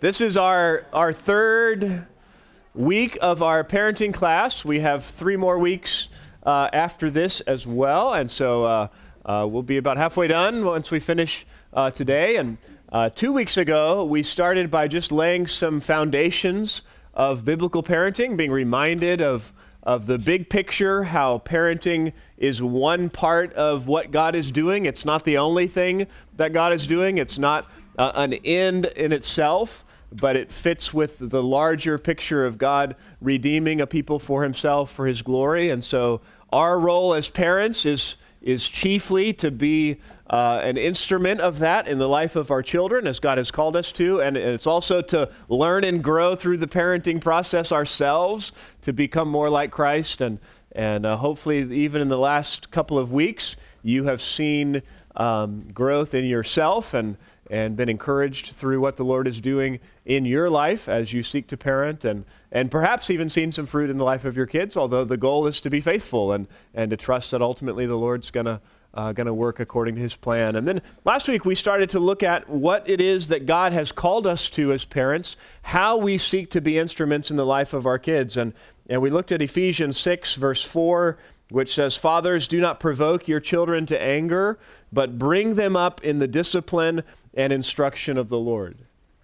This is our, our third week of our parenting class. We have three more weeks uh, after this as well. And so uh, uh, we'll be about halfway done once we finish uh, today. And uh, two weeks ago, we started by just laying some foundations of biblical parenting, being reminded of, of the big picture, how parenting is one part of what God is doing. It's not the only thing that God is doing, it's not uh, an end in itself but it fits with the larger picture of God redeeming a people for himself, for his glory. And so our role as parents is, is chiefly to be uh, an instrument of that in the life of our children, as God has called us to. And it's also to learn and grow through the parenting process ourselves to become more like Christ. And, and uh, hopefully, even in the last couple of weeks, you have seen um, growth in yourself and and been encouraged through what the Lord is doing in your life as you seek to parent and, and perhaps even seen some fruit in the life of your kids, although the goal is to be faithful and, and to trust that ultimately the Lord's going to uh, going to work according to his plan. And then last week we started to look at what it is that God has called us to as parents, how we seek to be instruments in the life of our kids. And, and we looked at Ephesians 6, verse 4, which says, Fathers, do not provoke your children to anger, but bring them up in the discipline and instruction of the Lord.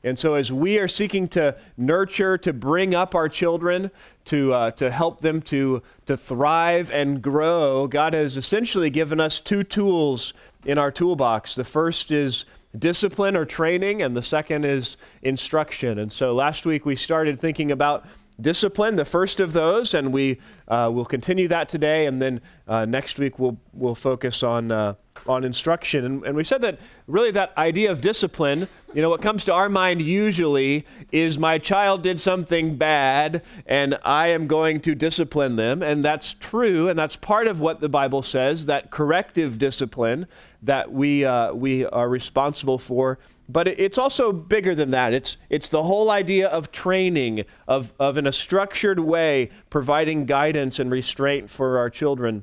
And so, as we are seeking to nurture, to bring up our children, to, uh, to help them to, to thrive and grow, God has essentially given us two tools in our toolbox. The first is discipline or training, and the second is instruction. And so, last week we started thinking about discipline, the first of those, and we uh, will continue that today. And then uh, next week we'll, we'll focus on uh, on instruction. And, and we said that really that idea of discipline, you know, what comes to our mind usually is my child did something bad and I am going to discipline them. And that's true. And that's part of what the Bible says that corrective discipline that we, uh, we are responsible for. But it's also bigger than that. It's, it's the whole idea of training, of, of in a structured way, providing guidance and restraint for our children.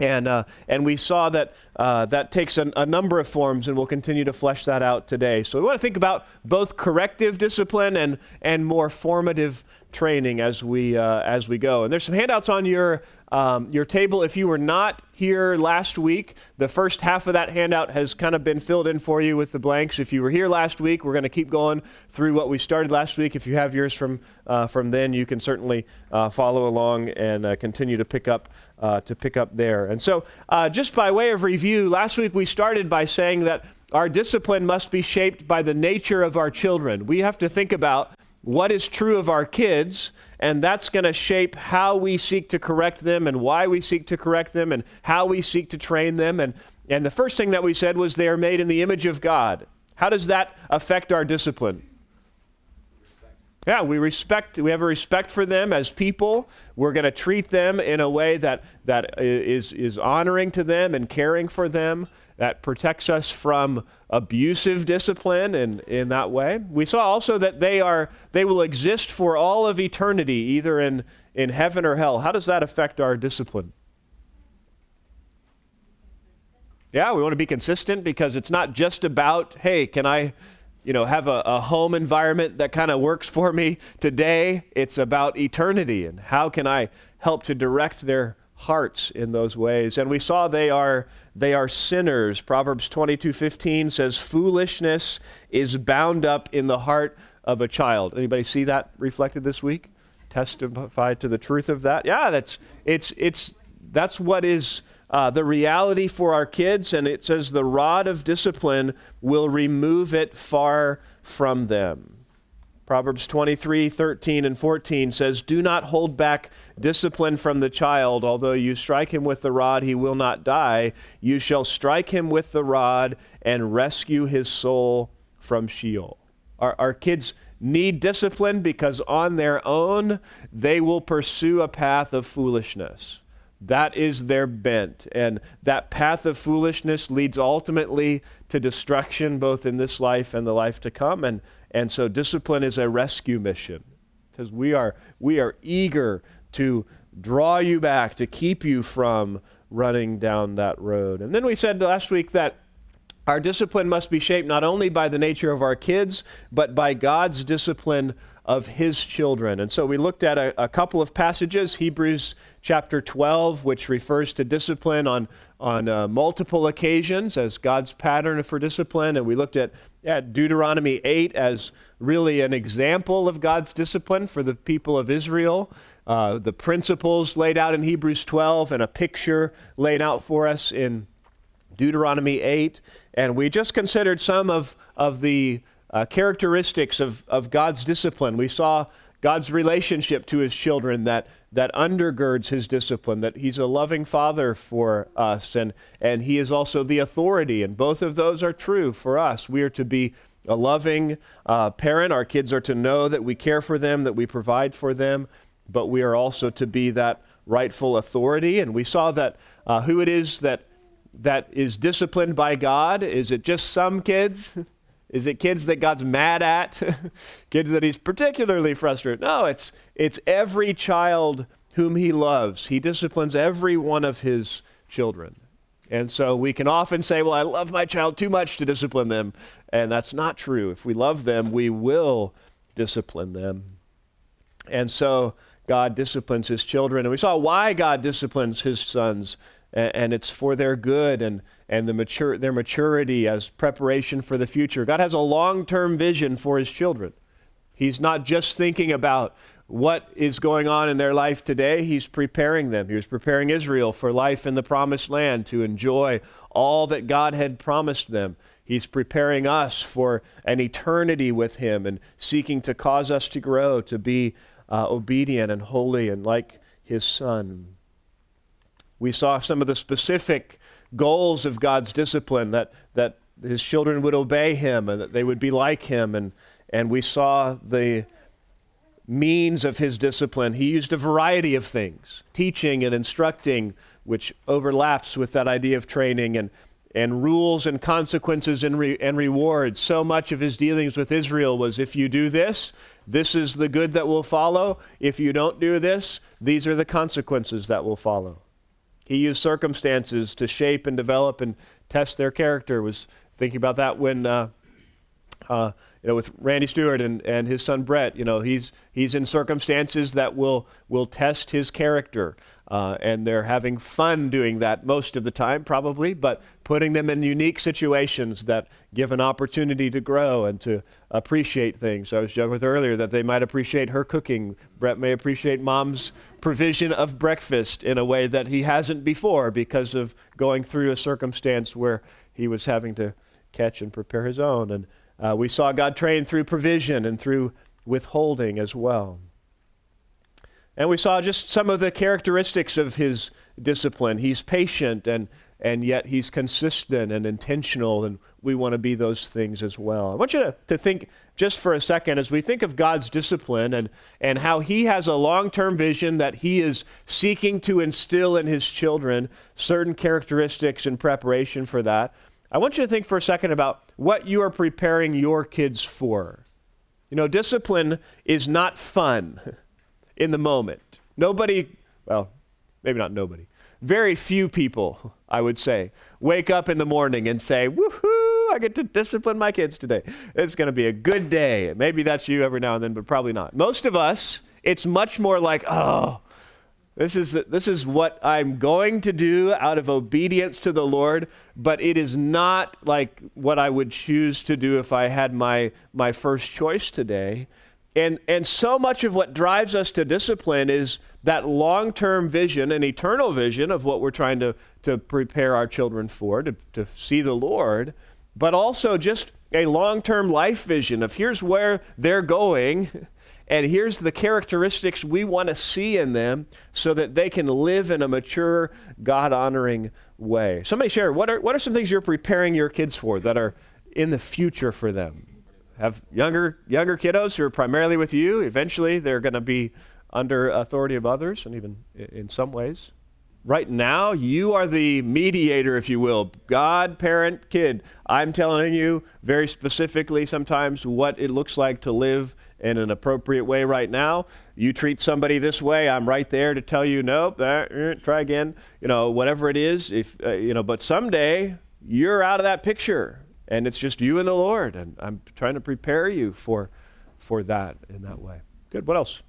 And, uh, and we saw that uh, that takes a, a, number of forms, and we'll continue to flesh that out today. So we want to think about both corrective discipline and, and more formative training as we, uh, as we go. And there's some handouts on your, um, your table. If you were not here last week, the first half of that handout has kind of been filled in for you with the blanks. If you were here last week, we're going to keep going through what we started last week. If you have yours from, uh, from then, you can certainly uh, follow along and uh, continue to pick up uh, to pick up there. And so, uh, just by way of review, last week we started by saying that our discipline must be shaped by the nature of our children. We have to think about what is true of our kids, and that's going to shape how we seek to correct them and why we seek to correct them and how we seek to train them. And, and the first thing that we said was they are made in the image of God. How does that affect our discipline? Yeah, we respect, we have a respect for them as people. We're going to treat them in a way that, that is, is honoring to them and caring for them, that protects us from abusive discipline in, in that way. We saw also that they, are, they will exist for all of eternity, either in, in heaven or hell. How does that affect our discipline? Yeah, we want to be consistent because it's not just about, hey, can I you know, have a, a home environment that kind of works for me today. It's about eternity and how can I help to direct their hearts in those ways. And we saw they are they are sinners. Proverbs 22:15 says foolishness is bound up in the heart of a child. Anybody see that reflected this week? Testify to the truth of that? Yeah, that's it's it's that's what is uh, the reality for our kids, and it says the rod of discipline will remove it far from them. Proverbs 23, 13, and 14 says, Do not hold back discipline from the child. Although you strike him with the rod, he will not die. You shall strike him with the rod and rescue his soul from Sheol. Our, our kids need discipline because on their own they will pursue a path of foolishness. That is their bent. And that path of foolishness leads ultimately to destruction, both in this life and the life to come. And, and so discipline is a rescue mission. Because we are, we are eager to draw you back, to keep you from running down that road. And then we said last week that Our discipline must be shaped not only by the nature of our kids, but by God's discipline of his children. And so we looked at a, a, couple of passages Hebrews chapter 12, which refers to discipline on, on uh, multiple occasions as God's pattern for discipline. And we looked at, at Deuteronomy 8 as really an example of God's discipline for the people of Israel. Uh, the principles laid out in Hebrews 12 and a picture laid out for us in Deuteronomy 8. And we just considered some of, of the uh, characteristics of, of God's discipline. We saw God's relationship to his children that, that undergirds his discipline, that he's a loving father for us, and, and he is also the authority. And both of those are true for us. We are to be a loving uh, parent. Our kids are to know that we care for them, that we provide for them, but we are also to be that rightful authority. And we saw that uh, who it is that, that is disciplined by God. Is it just some kids? Is it kids that God's mad at? kids that he's particularly frustrated? No, it's, it's every child whom he loves. He disciplines every one of his children. And so we can often say, well, I love my child too much to discipline them. And that's not true. If we love them, we will discipline them. And so God disciplines his children. And we saw why God disciplines his sons and, and it's for their good and, and the mature, their maturity as preparation for the future. God has a long term vision for his children. He's not just thinking about what is going on in their life today, he's preparing them. He was preparing Israel for life in the promised land to enjoy all that God had promised them. He's preparing us for an eternity with him and seeking to cause us to grow, to be uh, obedient and holy and like his son. We saw some of the specific goals of God's discipline that, that his children would obey him and that they would be like him. And, and we saw the means of his discipline. He used a variety of things, teaching and instructing, which overlaps with that idea of training, and, and rules and consequences and, re, and rewards. So much of his dealings with Israel was if you do this, this is the good that will follow. If you don't do this, these are the consequences that will follow. He used circumstances to shape and develop and test their character. Was thinking about that when, uh, uh, you know, with Randy Stewart and, and his son Brett. You know, he's he's in circumstances that will will test his character. Uh, and they're having fun doing that most of the time, probably, but putting them in unique situations that give an opportunity to grow and to appreciate things. I was joking with earlier that they might appreciate her cooking. Brett may appreciate mom's provision of breakfast in a way that he hasn't before because of going through a circumstance where he was having to catch and prepare his own. And uh, we saw God train through provision and through withholding as well. And we saw just some of the characteristics of his discipline. He's patient and, and yet he's consistent and intentional, and we want to be those things as well. I want you to, to think just for a second as we think of God's discipline and, and how he has a long term vision that he is seeking to instill in his children certain characteristics in preparation for that. I want you to think for a second about what you are preparing your kids for. You know, discipline is not fun. in the moment. Nobody, well, maybe not nobody, very few people, I would say, wake up in the morning and say, woohoo, I get to discipline my kids today. It's going to be a good day. Maybe that's you every now and then, but probably not. Most of us, it's much more like, oh, this is, this is what I'm going to do out of obedience to the Lord, but it is not like what I would choose to do if I had my, my first choice today. And, and so much of what drives us to discipline is that long term vision, an eternal vision of what we're trying to, to prepare our children for, to, to see the Lord, but also just a long term life vision of here's where they're going, and here's the characteristics we want to see in them so that they can live in a mature, God honoring way. Somebody share, what are, what are some things you're preparing your kids for that are in the future for them? Have younger younger kiddos who are primarily with you. Eventually, they're going to be under authority of others, and even in some ways. Right now, you are the mediator, if you will. God, parent, kid. I'm telling you very specifically sometimes what it looks like to live in an appropriate way right now. You treat somebody this way, I'm right there to tell you, nope, uh, try again. You know, whatever it is. If uh, you know, but someday you're out of that picture and it's just you and the Lord. And I'm trying to prepare you for, for that in that way. Good. What else?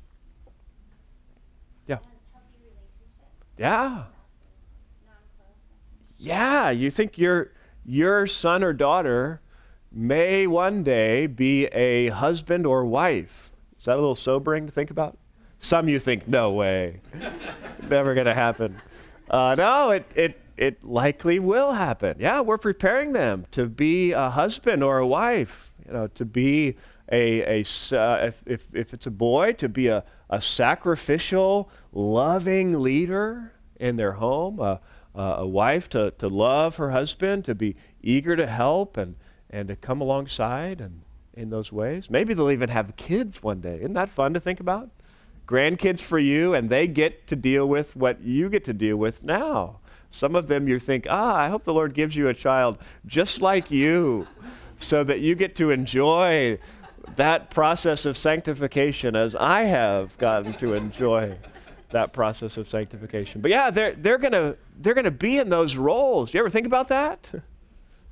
Yeah. Yeah. Yeah. You think your, your son or daughter may one day be a husband or wife. Is that a little sobering to think about? Some you think, no way. Never going to happen. Uh, no, it, it, it likely will happen. Yeah, we're preparing them to be a husband or a wife, you know, to be a, a uh, if, if, if it's a boy, to be a, a sacrificial, loving leader in their home, a, a wife to, to love her husband, to be eager to help and, and to come alongside and in those ways. Maybe they'll even have kids one day. Isn't that fun to think about? Grandkids for you, and they get to deal with what you get to deal with now. Some of them you think, ah, I hope the Lord gives you a child just like you so that you get to enjoy that process of sanctification as I have gotten to enjoy that process of sanctification. But yeah, they're, they're going they're gonna be in those roles. Do you ever think about that?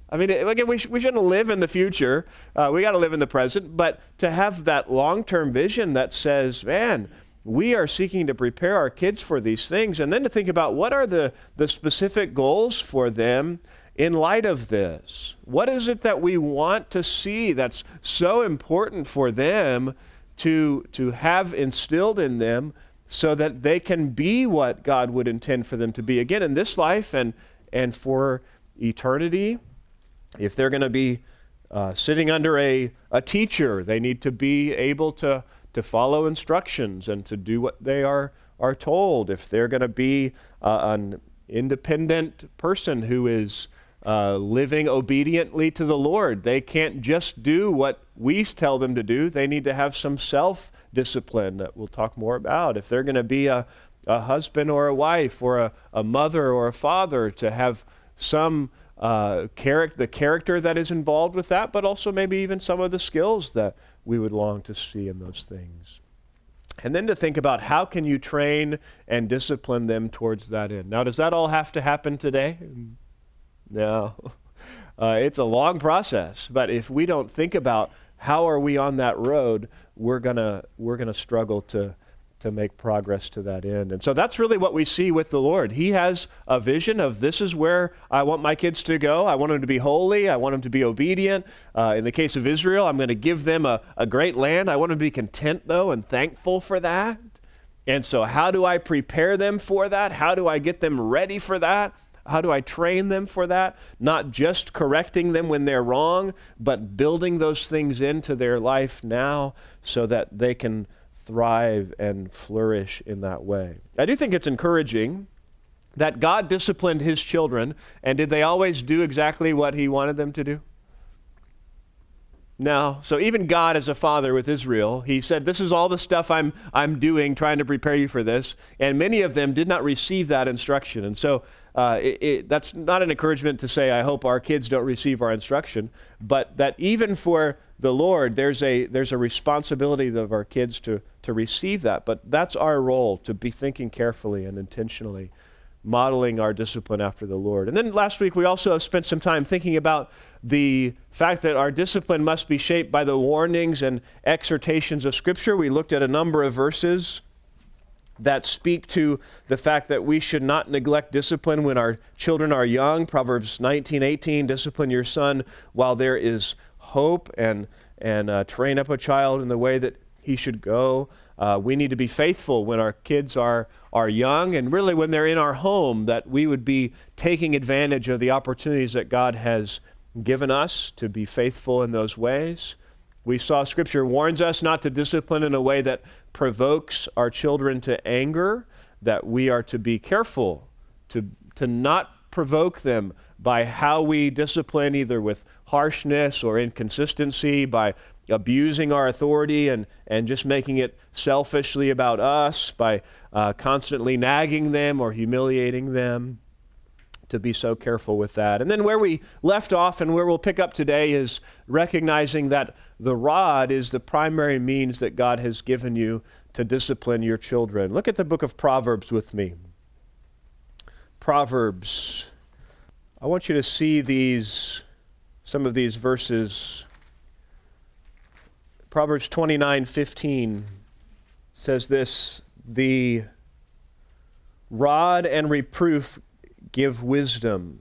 I mean, again, we, sh- we shouldn't live in the future. Uh, we got to live in the present. But to have that long term vision that says, man, we are seeking to prepare our kids for these things, and then to think about what are the, the specific goals for them in light of this. What is it that we want to see that's so important for them to, to have instilled in them so that they can be what God would intend for them to be? Again, in this life and, and for eternity if they're going to be uh, sitting under a, a teacher, they need to be able to, to follow instructions and to do what they are, are told. If they're going to be uh, an independent person who is uh, living obediently to the Lord, they can't just do what we tell them to do. They need to have some self discipline that we'll talk more about. If they're going to be a, a husband or a wife or a, a mother or a father, to have some uh, char- the character that is involved with that, but also maybe even some of the skills that we would long to see in those things. And then to think about how can you train and discipline them towards that end. Now, does that all have to happen today? No. Uh, it's a long process, but if we don't think about how are we on that road, we're gonna we're gonna struggle to to make progress to that end. And so that's really what we see with the Lord. He has a vision of this is where I want my kids to go. I want them to be holy. I want them to be obedient. Uh, in the case of Israel, I'm going to give them a, a great land. I want them to be content, though, and thankful for that. And so, how do I prepare them for that? How do I get them ready for that? How do I train them for that? Not just correcting them when they're wrong, but building those things into their life now so that they can thrive and flourish in that way. I do think it's encouraging that God disciplined his children, and did they always do exactly what he wanted them to do? No. So even God as a father with Israel, he said, This is all the stuff I'm, I'm doing, trying to prepare you for this. And many of them did not receive that instruction. And so uh, it, it, that's not an encouragement to say, I hope our kids don't receive our instruction, but that even for the Lord, there's a, there's a responsibility of our kids to, to receive that. But that's our role, to be thinking carefully and intentionally, modeling our discipline after the Lord. And then last week, we also spent some time thinking about the fact that our discipline must be shaped by the warnings and exhortations of Scripture. We looked at a number of verses that speak to the fact that we should not neglect discipline when our children are young. Proverbs 19:18, discipline your son while there is hope and and uh, train up a child in the way that he should go. Uh, we need to be faithful when our kids are are young and really when they're in our home that we would be taking advantage of the opportunities that God has given us to be faithful in those ways. We saw Scripture warns us not to discipline in a way that provokes our children to anger, that we are to be careful to, to not provoke them by how we discipline, either with harshness or inconsistency, by abusing our authority and, and just making it selfishly about us, by uh, constantly nagging them or humiliating them to be so careful with that. And then where we left off and where we'll pick up today is recognizing that the rod is the primary means that God has given you to discipline your children. Look at the book of Proverbs with me. Proverbs I want you to see these, some of these verses. Proverbs 29:15 says this The rod and reproof give wisdom,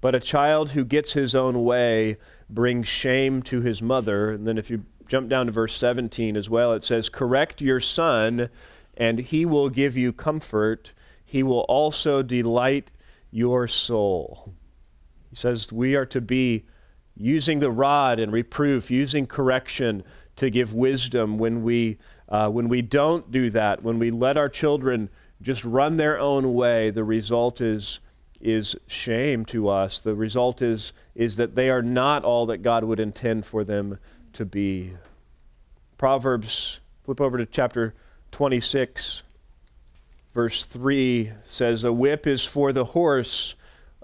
but a child who gets his own way brings shame to his mother. And then if you jump down to verse 17 as well, it says, Correct your son, and he will give you comfort. He will also delight your soul. He says we are to be using the rod and reproof, using correction to give wisdom when we, uh, when we don't do that, when we let our children just run their own way, the result is, is shame to us. The result is, is that they are not all that God would intend for them to be. Proverbs, flip over to chapter 26, verse 3 says, A whip is for the horse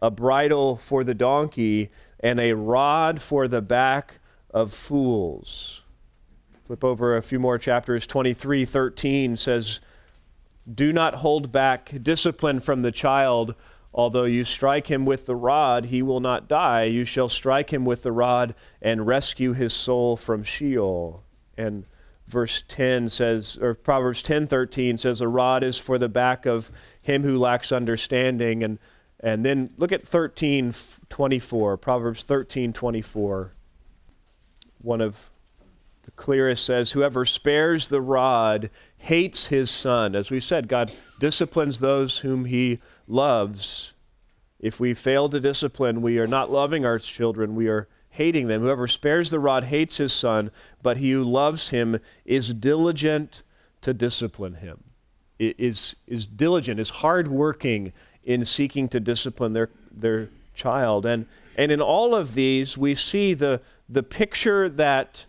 a bridle for the donkey, and a rod for the back of fools. Flip over a few more chapters. 23 13 says, Do not hold back discipline from the child. Although you strike him with the rod, he will not die. You shall strike him with the rod and rescue his soul from Sheol. And verse 10 says, or Proverbs 10 13 says, A rod is for the back of him who lacks understanding. And and then look at 1324, Proverbs 1324. One of the clearest says, Whoever spares the rod hates his son. As we said, God disciplines those whom he loves. If we fail to discipline, we are not loving our children, we are hating them. Whoever spares the rod hates his son, but he who loves him is diligent to discipline him. Is, is diligent, is hardworking in seeking to discipline their, their child. And, and in all of these, we see the, the picture that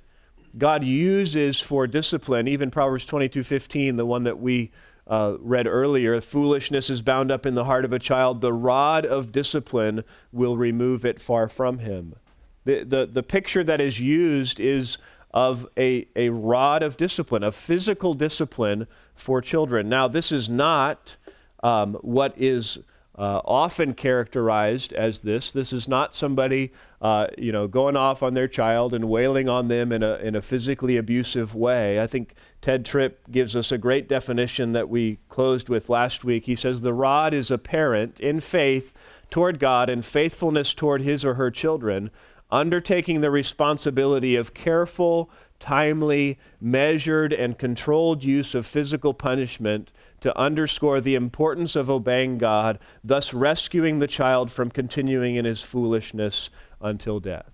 God uses for discipline, even Proverbs 22:15, the one that we uh, read earlier foolishness is bound up in the heart of a child, the rod of discipline will remove it far from him. The, the, the picture that is used is of a, a rod of discipline, a physical discipline for children. Now, this is not um, what is uh, often characterized as this. This is not somebody, uh, you know, going off on their child and wailing on them in a, in a physically abusive way. I think Tedd Tripp gives us a great definition that we closed with last week. He says, The rod is a parent in faith toward God and faithfulness toward his or her children, undertaking the responsibility of careful, timely, measured, and controlled use of physical punishment to underscore the importance of obeying God, thus rescuing the child from continuing in his foolishness until death.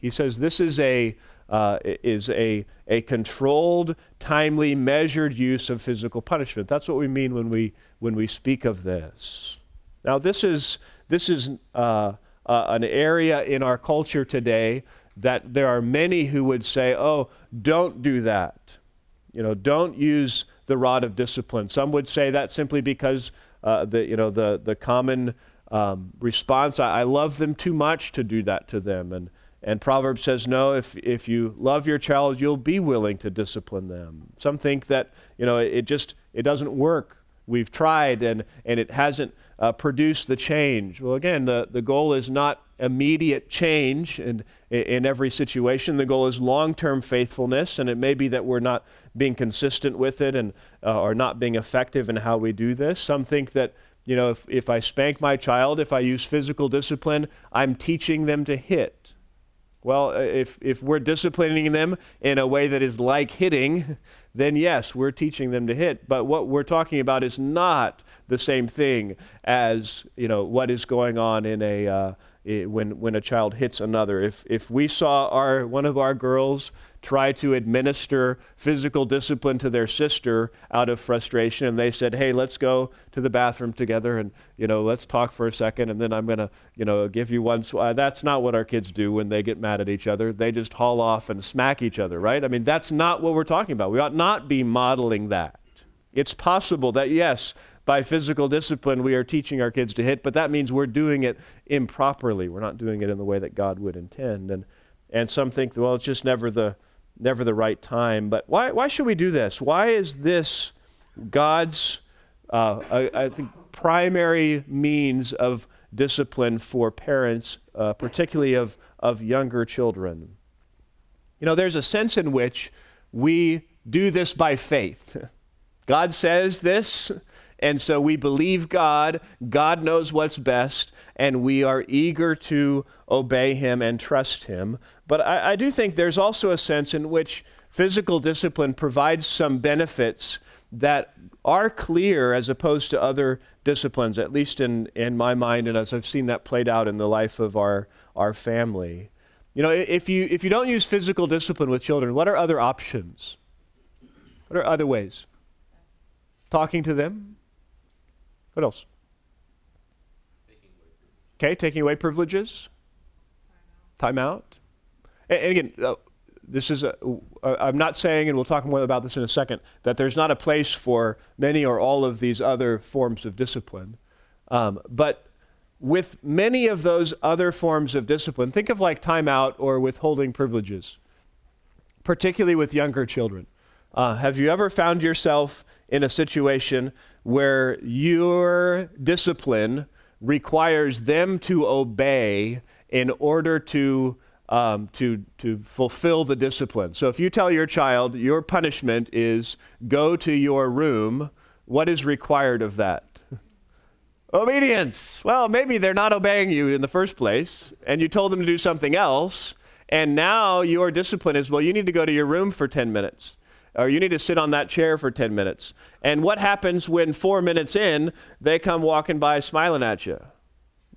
He says this is a uh, is a, a controlled, timely, measured use of physical punishment. That's what we mean when we when we speak of this. Now, this is this is uh, uh, an area in our culture today that there are many who would say, oh, don't do that. You know, don't use the rod of discipline. Some would say that simply because uh, the, you know, the, the common um, response, I, I love them too much to do that to them. And, and Proverbs says, no, if, if you love your child, you'll be willing to discipline them. Some think that, you know, it, it just, it doesn't work. We've tried and, and it hasn't uh, produce the change? Well, again, the, the goal is not immediate change in, in every situation. The goal is long term faithfulness, and it may be that we're not being consistent with it and uh, or not being effective in how we do this. Some think that you know if, if I spank my child, if I use physical discipline, I'm teaching them to hit. Well, if, if we're disciplining them in a way that is like hitting, then yes, we're teaching them to hit. But what we're talking about is not the same thing as you know what is going on in a uh, when when a child hits another. If if we saw our one of our girls try to administer physical discipline to their sister out of frustration and they said hey let's go to the bathroom together and you know let's talk for a second and then i'm going to you know give you one sw-. Uh, that's not what our kids do when they get mad at each other they just haul off and smack each other right i mean that's not what we're talking about we ought not be modeling that it's possible that yes by physical discipline we are teaching our kids to hit but that means we're doing it improperly we're not doing it in the way that god would intend and and some think well it's just never the never the right time. But why, why should we do this? Why is this God's, uh, I, I think, primary means of discipline for parents, uh, particularly of, of younger children. You know, there's a sense in which we do this by faith. God says this, and so we believe God. God knows what's best, and we are eager to obey Him and trust Him. But I, I do think there's also a sense in which physical discipline provides some benefits that are clear as opposed to other disciplines, at least in, in my mind, and as I've seen that played out in the life of our, our family. You know, if you, if you don't use physical discipline with children, what are other options? What are other ways? Talking to them? What else? Okay, taking away privileges. Time out. And, and again, uh, this is a, uh, I'm not saying, and we'll talk more about this in a second, that there's not a place for many or all of these other forms of discipline. Um, but with many of those other forms of discipline, think of like timeout or withholding privileges, particularly with younger children. Uh, have you ever found yourself in a situation where your discipline requires them to obey in order to um, to, to fulfill the discipline. So if you tell your child your punishment is go to your room, what is required of that? Obedience. Well, maybe they're not obeying you in the first place, and you told them to do something else, and now your discipline is well, you need to go to your room for 10 minutes or you need to sit on that chair for 10 minutes. And what happens when four minutes in, they come walking by smiling at you?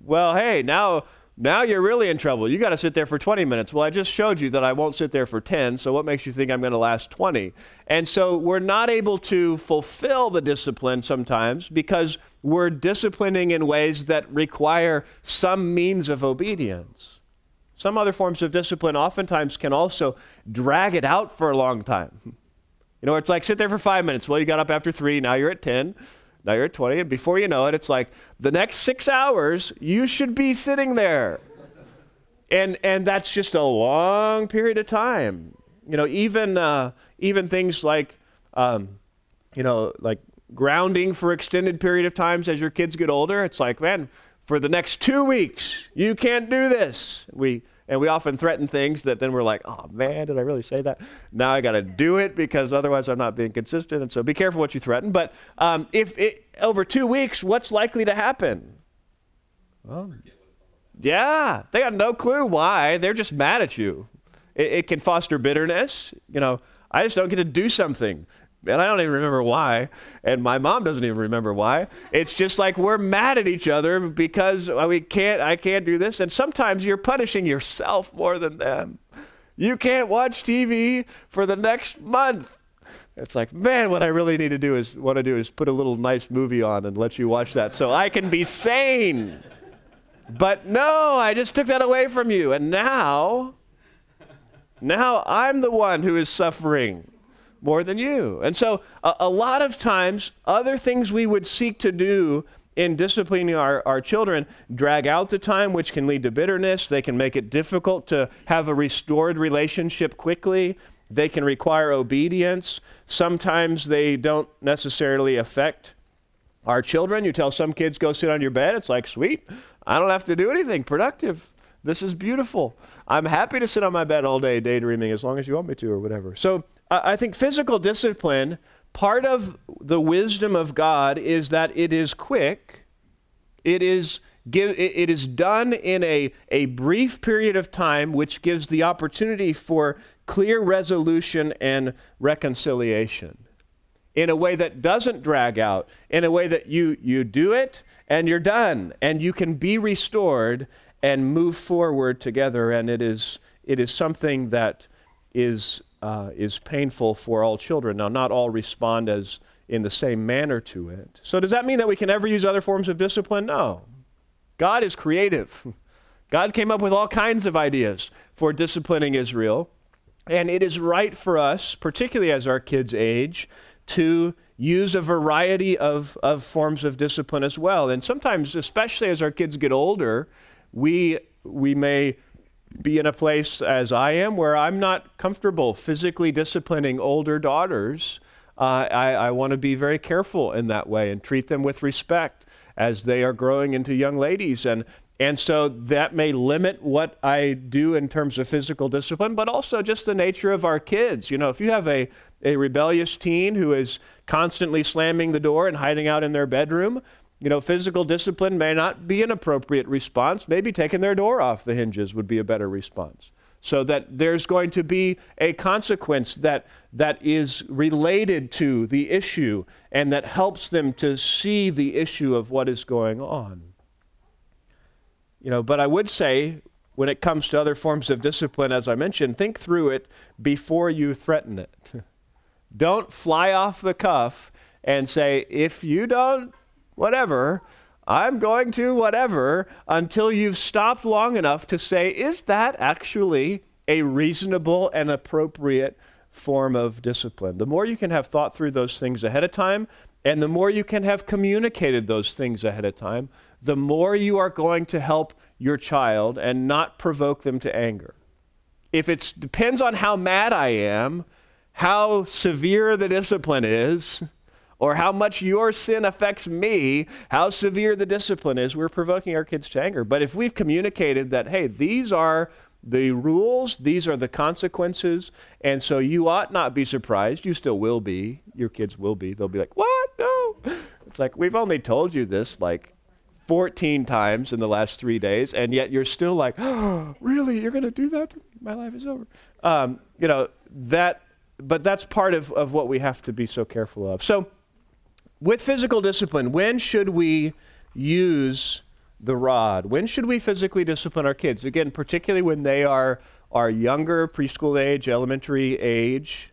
Well, hey, now now you're really in trouble. You got to sit there for 20 minutes. Well, I just showed you that I won't sit there for 10, so what makes you think I'm going to last 20? And so we're not able to fulfill the discipline sometimes because we're disciplining in ways that require some means of obedience. Some other forms of discipline oftentimes can also drag it out for a long time. You know, it's like sit there for five minutes. Well, you got up after three, now you're at 10. Now you're at 20, and before you know it, it's like the next six hours, you should be sitting there. And, and that's just a long period of time. You know, even, uh, even things like, um, you know, like grounding for extended period of times as your kids get older, it's like, man, for the next two weeks, you can't do this. We, and we often threaten things that then we're like, oh man, did I really say that? Now I got to do it because otherwise I'm not being consistent. And so be careful what you threaten. But um, if it, over two weeks, what's likely to happen? Well, yeah, they got no clue why. They're just mad at you. It, it can foster bitterness. You know, I just don't get to do something and I don't even remember why, and my mom doesn't even remember why. It's just like we're mad at each other because we can't, I can't do this, and sometimes you're punishing yourself more than them. You can't watch TV for the next month. It's like, man, what I really need to do is want to do is put a little nice movie on and let you watch that so I can be sane. But no, I just took that away from you, and now, now I'm the one who is suffering more than you. And so, a, a, lot of times, other things we would seek to do in disciplining our, our children drag out the time, which can lead to bitterness. They can make it difficult to have a restored relationship quickly. They can require obedience. Sometimes they don't necessarily affect our children. You tell some kids, go sit on your bed. It's like, sweet, I don't have to do anything productive. This is beautiful. I'm happy to sit on my bed all day daydreaming as long as you want me to or whatever. So I think physical discipline, part of the wisdom of God is that it is quick. It is give, it is done in a, a brief period of time, which gives the opportunity for clear resolution and reconciliation in a way that doesn't drag out, in a way that you, you do it and you're done, and you can be restored and move forward together. And it is, it is something that is uh, is painful for all children. Now, not all respond as in the same manner to it. So, does that mean that we can never use other forms of discipline? No. God is creative. God came up with all kinds of ideas for disciplining Israel. And it is right for us, particularly as our kids age, to use a variety of, of forms of discipline as well. And sometimes, especially as our kids get older, we, we may be in a place as I am where I'm not comfortable physically disciplining older daughters uh, I, I want to be very careful in that way and treat them with respect as they are growing into young ladies. And, and so that may limit what I do in terms of physical discipline, but also just the nature of our kids. You know, if you have a, a rebellious teen who is constantly slamming the door and hiding out in their bedroom, you know, physical discipline may not be an appropriate response. Maybe taking their door off the hinges would be a better response. So that there's going to be a consequence that, that is related to the issue and that helps them to see the issue of what is going on. You know, but I would say when it comes to other forms of discipline, as I mentioned, think through it before you threaten it. don't fly off the cuff and say, if you don't whatever. I'm going to whatever until you've stopped long enough to say, is that actually a reasonable and appropriate form of discipline? The more you can have thought through those things ahead of time, and the more you can have communicated those things ahead of time, the more you are going to help your child and not provoke them to anger. If it depends on how mad I am, how severe the discipline is, or how much your sin affects me, how severe the discipline is, we're provoking our kids to anger. But if we've communicated that, hey, these are the rules, these are the consequences, and so you ought not be surprised. You still will be. Your kids will be. They'll be like, what? No. It's like, we've only told you this like 14 times in the last three days, and yet you're still like, oh, really? You're going to do that? My life is over. Um, you know, that, but that's part of, of what we have to be so careful of. So, with physical discipline, when should we use the rod? When should we physically discipline our kids? Again, particularly when they are, are younger, preschool age, elementary age.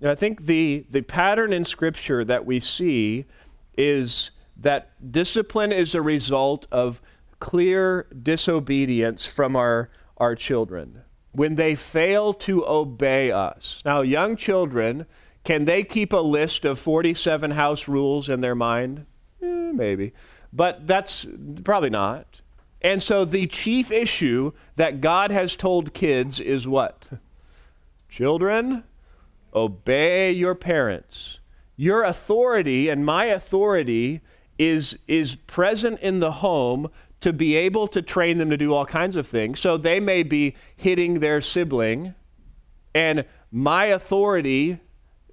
And I think the, the pattern in Scripture that we see is that discipline is a result of clear disobedience from our, our children. When they fail to obey us. Now, young children can they keep a list of 47 house rules in their mind? Eh, maybe. But that's probably not. And so the chief issue that God has told kids is what? Children, obey your parents. Your authority and my authority is, is present in the home to be able to train them to do all kinds of things. So they may be hitting their sibling, and my authority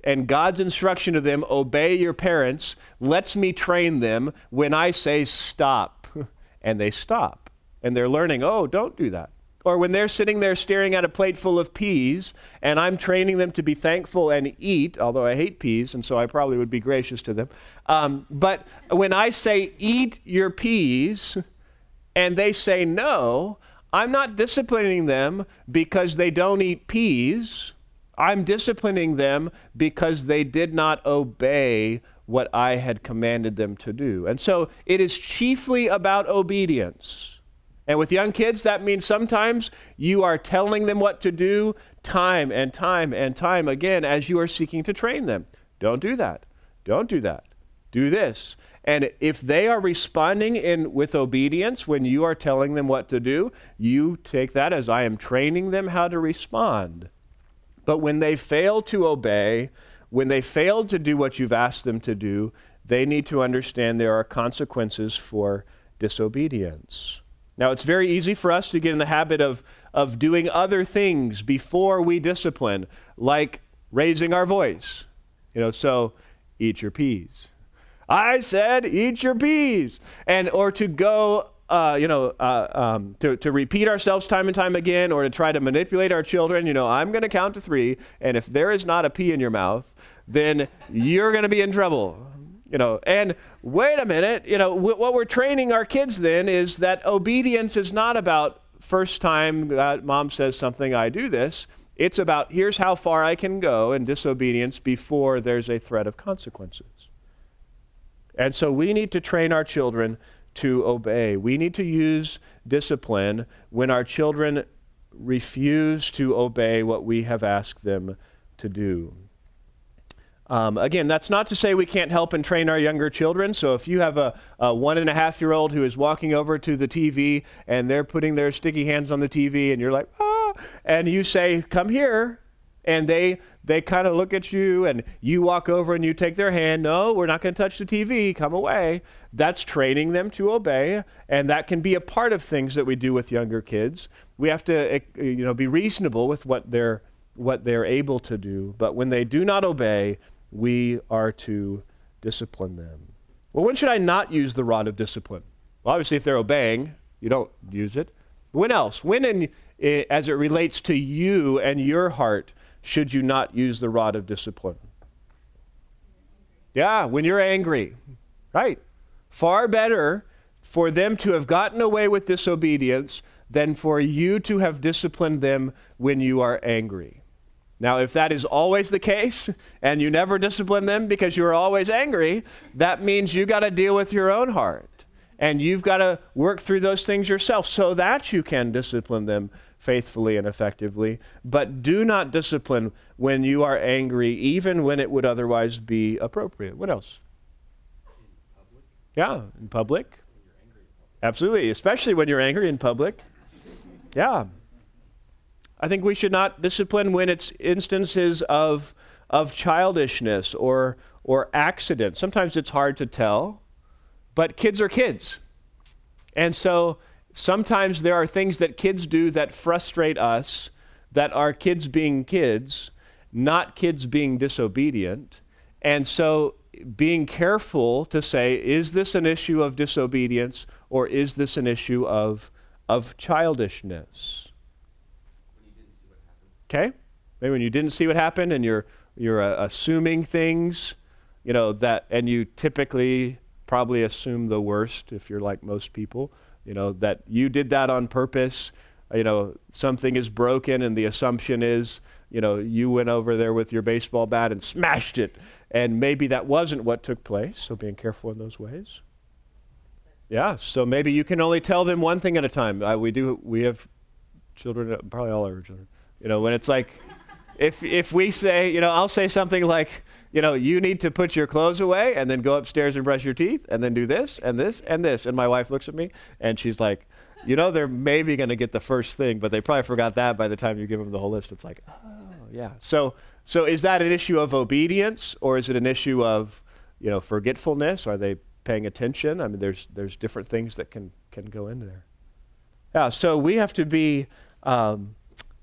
and God's instruction to them, obey your parents, lets me train them when I say stop. and they stop. And they're learning, oh, don't do that. Or when they're sitting there staring at a plate full of peas, and I'm training them to be thankful and eat, although I hate peas, and so I probably would be gracious to them. Um, but when I say, eat your peas, and they say no, I'm not disciplining them because they don't eat peas. I'm disciplining them because they did not obey what I had commanded them to do. And so it is chiefly about obedience. And with young kids, that means sometimes you are telling them what to do time and time and time again as you are seeking to train them. Don't do that. Don't do that. Do this. And if they are responding in with obedience when you are telling them what to do, you take that as I am training them how to respond. But when they fail to obey, when they fail to do what you've asked them to do, they need to understand there are consequences for disobedience. Now, it's very easy for us to get in the habit of, of doing other things before we discipline, like raising our voice. You know, so eat your peas. I said, eat your peas. And, or to go uh, you know, uh, um, to, to repeat ourselves time and time again or to try to manipulate our children, you know, I'm going to count to three, and if there is not a pea in your mouth, then you're going to be in trouble. You know, and wait a minute, you know, w- what we're training our kids then is that obedience is not about first time mom says something, I do this. It's about here's how far I can go in disobedience before there's a threat of consequences. And so we need to train our children to obey. We need to use discipline when our children refuse to obey what we have asked them to do. Um, again, that's not to say we can't help and train our younger children. So if you have a, a, one and a half year old who is walking over to the TV and they're putting their sticky hands on the TV and you're like, ah, and you say, come here, and they they kind of look at you and you walk over and you take their hand. No we're not going to touch the tv come away. That's training them to obey. And that can be a part of things that we do with younger kids. We have to eh, you know be reasonable with what they're what they're able to do. But when they do not obey we are to discipline them. Well when should i not use the rod of discipline? Well, obviously if they're obeying you don't use it. When else? When in, eh, as it relates to you and your heart should you not use the rod of discipline? Yeah, when you're angry. Right. Far better for them to have gotten away with disobedience than for you to have disciplined them when you are angry. Now, if that is always the case and you never discipline them because you're always angry, that means you got to deal with your own heart. And you've got to work through those things yourself so that you can discipline them faithfully and effectively. But do not discipline when you are angry, even when it would otherwise be appropriate. What else? In yeah, in public. Absolutely, especially when you're angry in public. Yeah. I think we should not discipline when it's instances of, of childishness or, or accident. Sometimes it's hard to tell, but kids are kids. And so sometimes there are things that kids do that frustrate us, that are kids being kids, not kids being disobedient. And so being careful to say, is this an issue of disobedience or is this an issue of, of childishness? Okay? Maybe when you didn't see what happened and you're, you're uh, assuming things, you know, that, and you typically probably assume the worst if you're like most people you know, that you did that on purpose. You know, something is broken, and the assumption is, you know, you went over there with your baseball bat and smashed it. And maybe that wasn't what took place, so being careful in those ways. Yeah, so maybe you can only tell them one thing at a time. Uh, we do, we have children, uh, probably all our children. You know, when it's like, if if we say, you know, I'll say something like, you know, you need to put your clothes away and then go upstairs and brush your teeth and then do this and this and this. And my wife looks at me and she's like, you know, they're maybe going to get the first thing, but they probably forgot that by the time you give them the whole list. It's like, oh, yeah. So, so is that an issue of obedience or is it an issue of, you know, forgetfulness? Are they paying attention? I mean, there's, there's different things that can, can go into there. Yeah, so we have to be, um,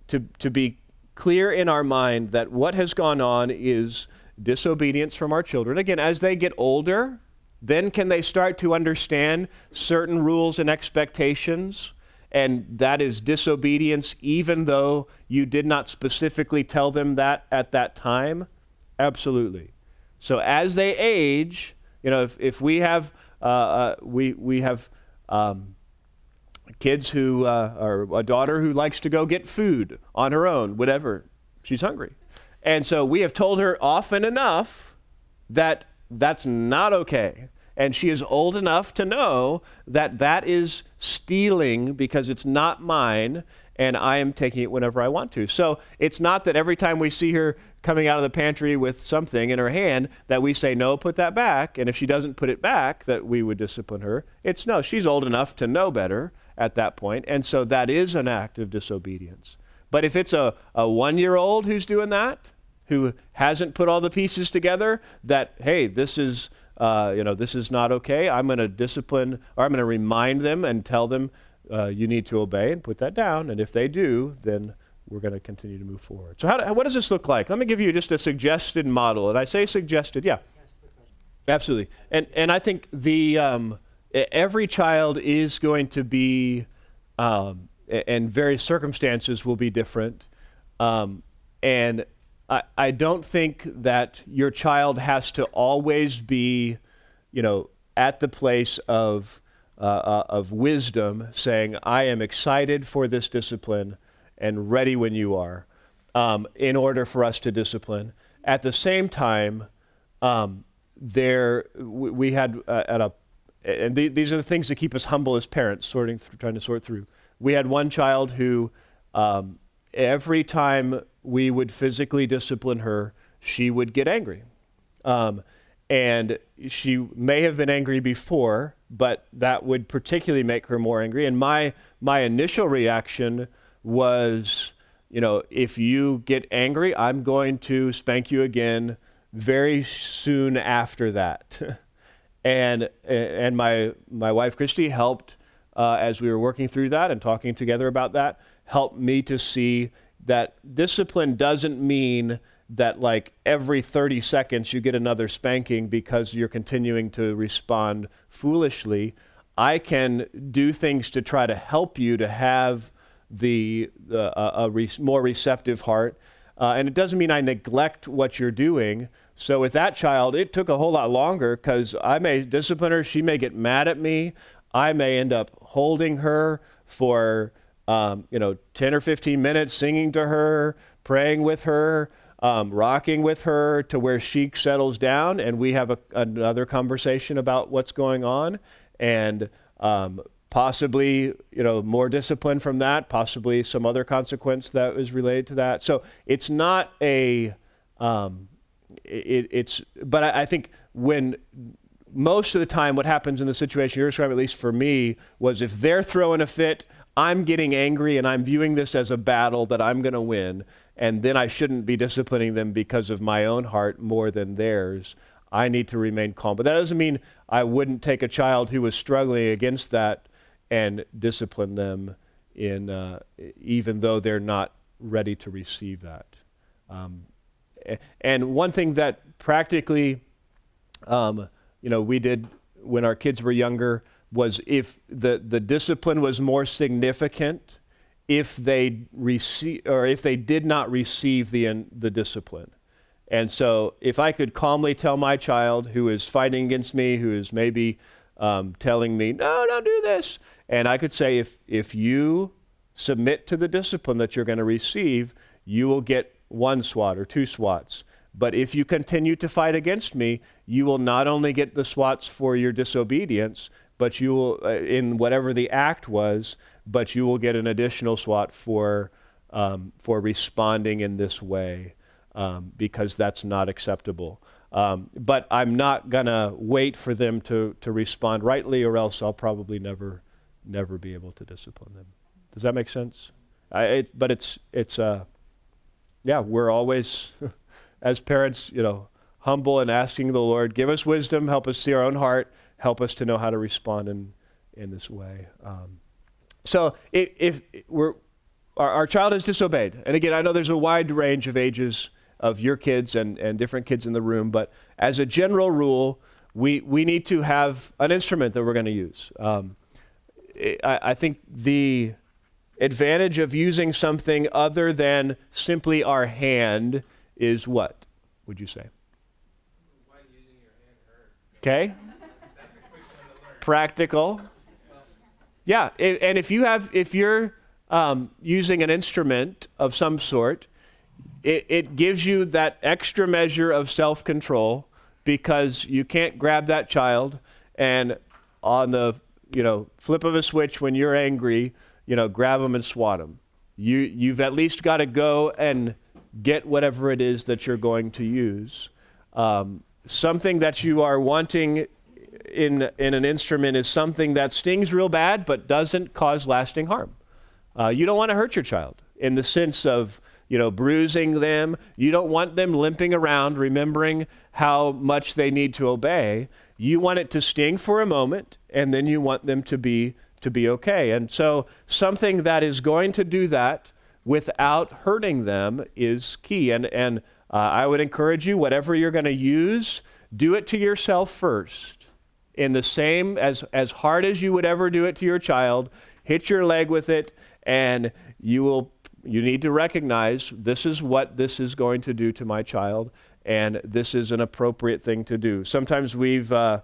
to, to be clear in our mind that what has gone on is disobedience from our children. Again, as they get older, then can they start to understand certain rules and expectations? And that is disobedience, even though you did not specifically tell them that at that time? Absolutely. So as they age, you know, if, if we have, uh, uh, we, we have um, kids who, uh, or a daughter who likes to go get food on her own, whatever, she's hungry. And so we have told her often enough that that's not okay. And she is old enough to know that that is stealing because it's not mine and I am taking it whenever I want to. So it's not that every time we see her coming out of the pantry with something in her hand that we say, no, put that back. And if she doesn't put it back, that we would discipline her. It's no, she's old enough to know better at that point. And so that is an act of disobedience. But if it's a, a one year old who's doing that, who hasn't put all the pieces together that, hey, this is, uh, you know, this is not okay. I'm going to discipline, or I'm going to remind them and tell them uh, you need to obey and put that down. And if they do, then we're going to continue to move forward. So, how, what does this look like? Let me give you just a suggested model. And I say suggested, yeah. Absolutely. And, and I think the, um, every child is going to be, um, and various circumstances will be different. Um, and I, I don't think that your child has to always be, you know, at the place of, uh, uh, of wisdom saying, I am excited for this discipline and ready when you are, um, in order for us to discipline. At the same time, um, there we, we had uh, at a, and the, these are the things that keep us humble as parents, sorting, through, trying to sort through. We had one child who, um, every time we would physically discipline her, she would get angry. Um, and she may have been angry before, but that would particularly make her more angry. And my, my initial reaction was you know, if you get angry, I'm going to spank you again very soon after that. and and my my wife Christy helped uh, as we were working through that and talking together about that. Helped me to see that discipline doesn't mean that like every 30 seconds you get another spanking because you're continuing to respond foolishly. I can do things to try to help you to have the, uh, a re- more receptive heart. Uh, and it doesn't mean I neglect what you're doing. So with that child, it took a whole lot longer because I may discipline her. She may get mad at me. I may end up holding her for um, you know 10 or 15 minutes, singing to her, praying with her, um, rocking with her to where she settles down, and we have a, another conversation about what's going on, and um, possibly you know more discipline from that, possibly some other consequence that is related to that. So it's not a um, it, it's but I, I, think when most of the time what happens in the situation you're describing, at least for me, was if they're throwing a fit, I'm getting angry and I'm viewing this as a battle that I'm going to win, and then I shouldn't be disciplining them because of my own heart more than theirs. I need to remain calm. But that doesn't mean I wouldn't take a child who was struggling against that and discipline them in uh, even though they're not ready to receive that. Um, and one thing that practically, um, you know, we did when our kids were younger was if the, the discipline was more significant if they receive or if they did not receive the, the discipline. And so if I could calmly tell my child who is fighting against me, who is maybe um, telling me, no, don't do this, and I could say, if, if you submit to the discipline that you're going to receive, you will get one swat or two swats. But if you continue to fight against me, you will not only get the swats for your disobedience, but you will, uh, in whatever the act was, but you will get an additional swat for, um, for responding in this way um, because that's not acceptable. Um, but I'm not going to wait for them to, to respond rightly, or else I'll probably never never be able to discipline them. Does that make sense? I, it, but it's it's uh, yeah, we're always as parents, you know, humble and asking the Lord, give us wisdom, help us see our own heart, help us to know how to respond in in this way. Um, so if, if we're our, our child has disobeyed, and again, I know there's a wide range of ages of your kids and, and different kids in the room, but as a general rule, we, we need to have an instrument that we're going to use. Um, I, I think the advantage of using something other than simply our hand is what, would you say? Okay. Practical. Yeah, and if you have, if you're um, using an instrument of some sort, it, it gives you that extra measure of self-control because you can't grab that child and on the you know, flip of a switch when you're angry, you know, grab them and swat them. You, you've at least got to go and get whatever it is that you're going to use. Um, something that you are wanting in, in an instrument is something that stings real bad but doesn't cause lasting harm. Uh, you don't want to hurt your child in the sense of, you know, bruising them. You don't want them limping around, remembering how much they need to obey. You want it to sting for a moment, and then you want them to be to be okay. And so something that is going to do that without hurting them is key. And and uh, I would encourage you, whatever you're going to use, do it to yourself first. In the same as as hard as you would ever do it to your child, hit your leg with it, and you will you need to recognize this is what this is going to do to my child and this is an appropriate thing to do. Sometimes we've, uh,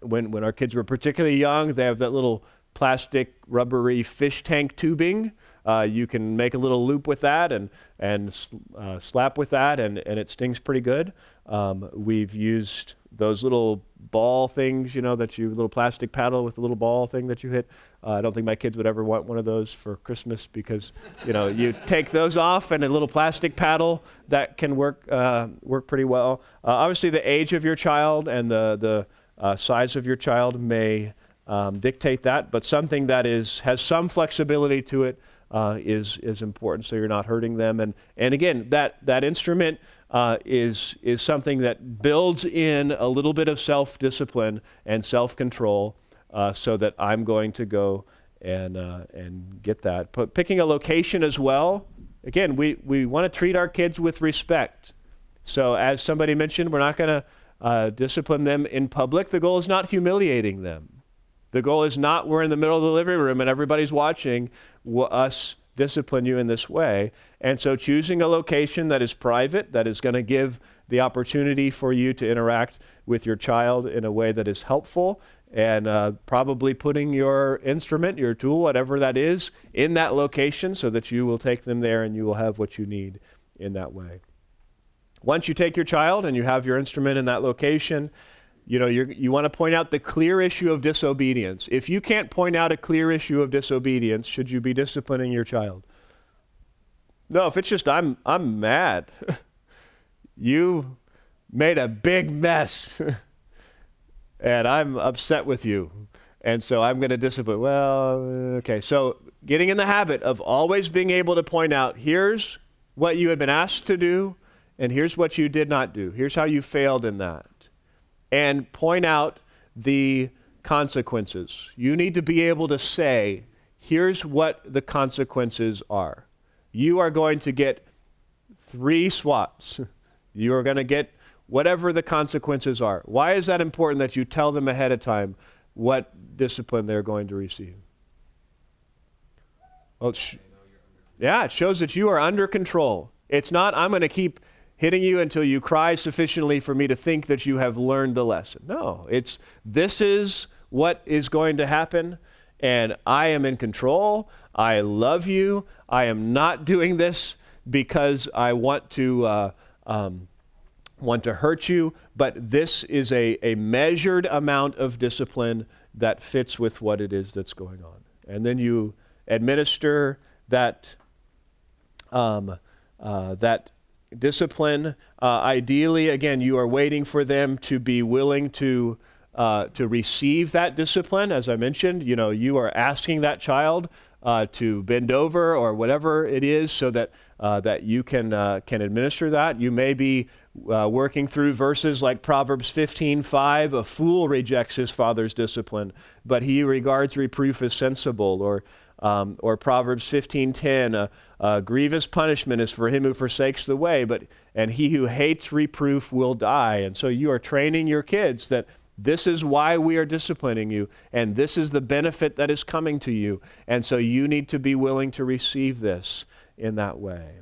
when, when our kids were particularly young, they have that little plastic rubbery fish tank tubing. Uh, you can make a little loop with that and, and uh, slap with that, and, and it stings pretty good. Um, we've used those little ball things, you know, that you, little plastic paddle with a little ball thing that you hit. Uh, I don't think my kids would ever want one of those for Christmas because, you know, you take those off and a little plastic paddle that can work uh, work pretty well. Uh, obviously, the age of your child and the the uh, size of your child may um, dictate that, but something that is has some flexibility to it uh, is is important, so you're not hurting them. And and again, that that instrument uh, is is something that builds in a little bit of self discipline and self control, uh, so that I'm going to go and uh, and get that. But picking a location as well. Again, we we want to treat our kids with respect. So as somebody mentioned, we're not going to uh, discipline them in public. The goal is not humiliating them. The goal is not we're in the middle of the living room and everybody's watching us discipline you in this way. And so choosing a location that is private, that is going to give the opportunity for you to interact with your child in a way that is helpful, and uh, probably putting your instrument, your tool, whatever that is, in that location so that you will take them there and you will have what you need in that way. Once you take your child and you have your instrument in that location, you know, you want to point out the clear issue of disobedience. If you can't point out a clear issue of disobedience, should you be disciplining your child? No, if it's just I'm I'm mad. you made a big mess. and I'm upset with you. And so I'm going to discipline. Well, okay. So getting in the habit of always being able to point out here's what you had been asked to do and here's what you did not do. Here's how you failed in that and point out the consequences. You need to be able to say, here's what the consequences are. You are going to get three swats. you are going to get whatever the consequences are. Why is that important that you tell them ahead of time what discipline they're going to receive? Well, sh- yeah, it shows that you are under control. It's not, I'm going to keep hitting you until you cry sufficiently for me to think that you have learned the lesson. No, it's this is what is going to happen, and I am in control. I love you. I am not doing this because I want to. Uh, um, want to hurt you, but this is a, a measured amount of discipline that fits with what it is that's going on. And then you administer that, um, uh, that discipline. Uh, ideally, again, you are waiting for them to be willing to uh, to receive that discipline. As I mentioned, you know, you are asking that child uh, to bend over or whatever it is, so that uh, that you can uh, can administer that. You may be uh, working through verses like Proverbs 15:5. A fool rejects his father's discipline, but he regards reproof as sensible. Or um, or Proverbs 15:10, a grievous punishment is for him who forsakes the way, but and he who hates reproof will die. And so you are training your kids that this is why we are disciplining you, and this is the benefit that is coming to you. And so you need to be willing to receive this in that way.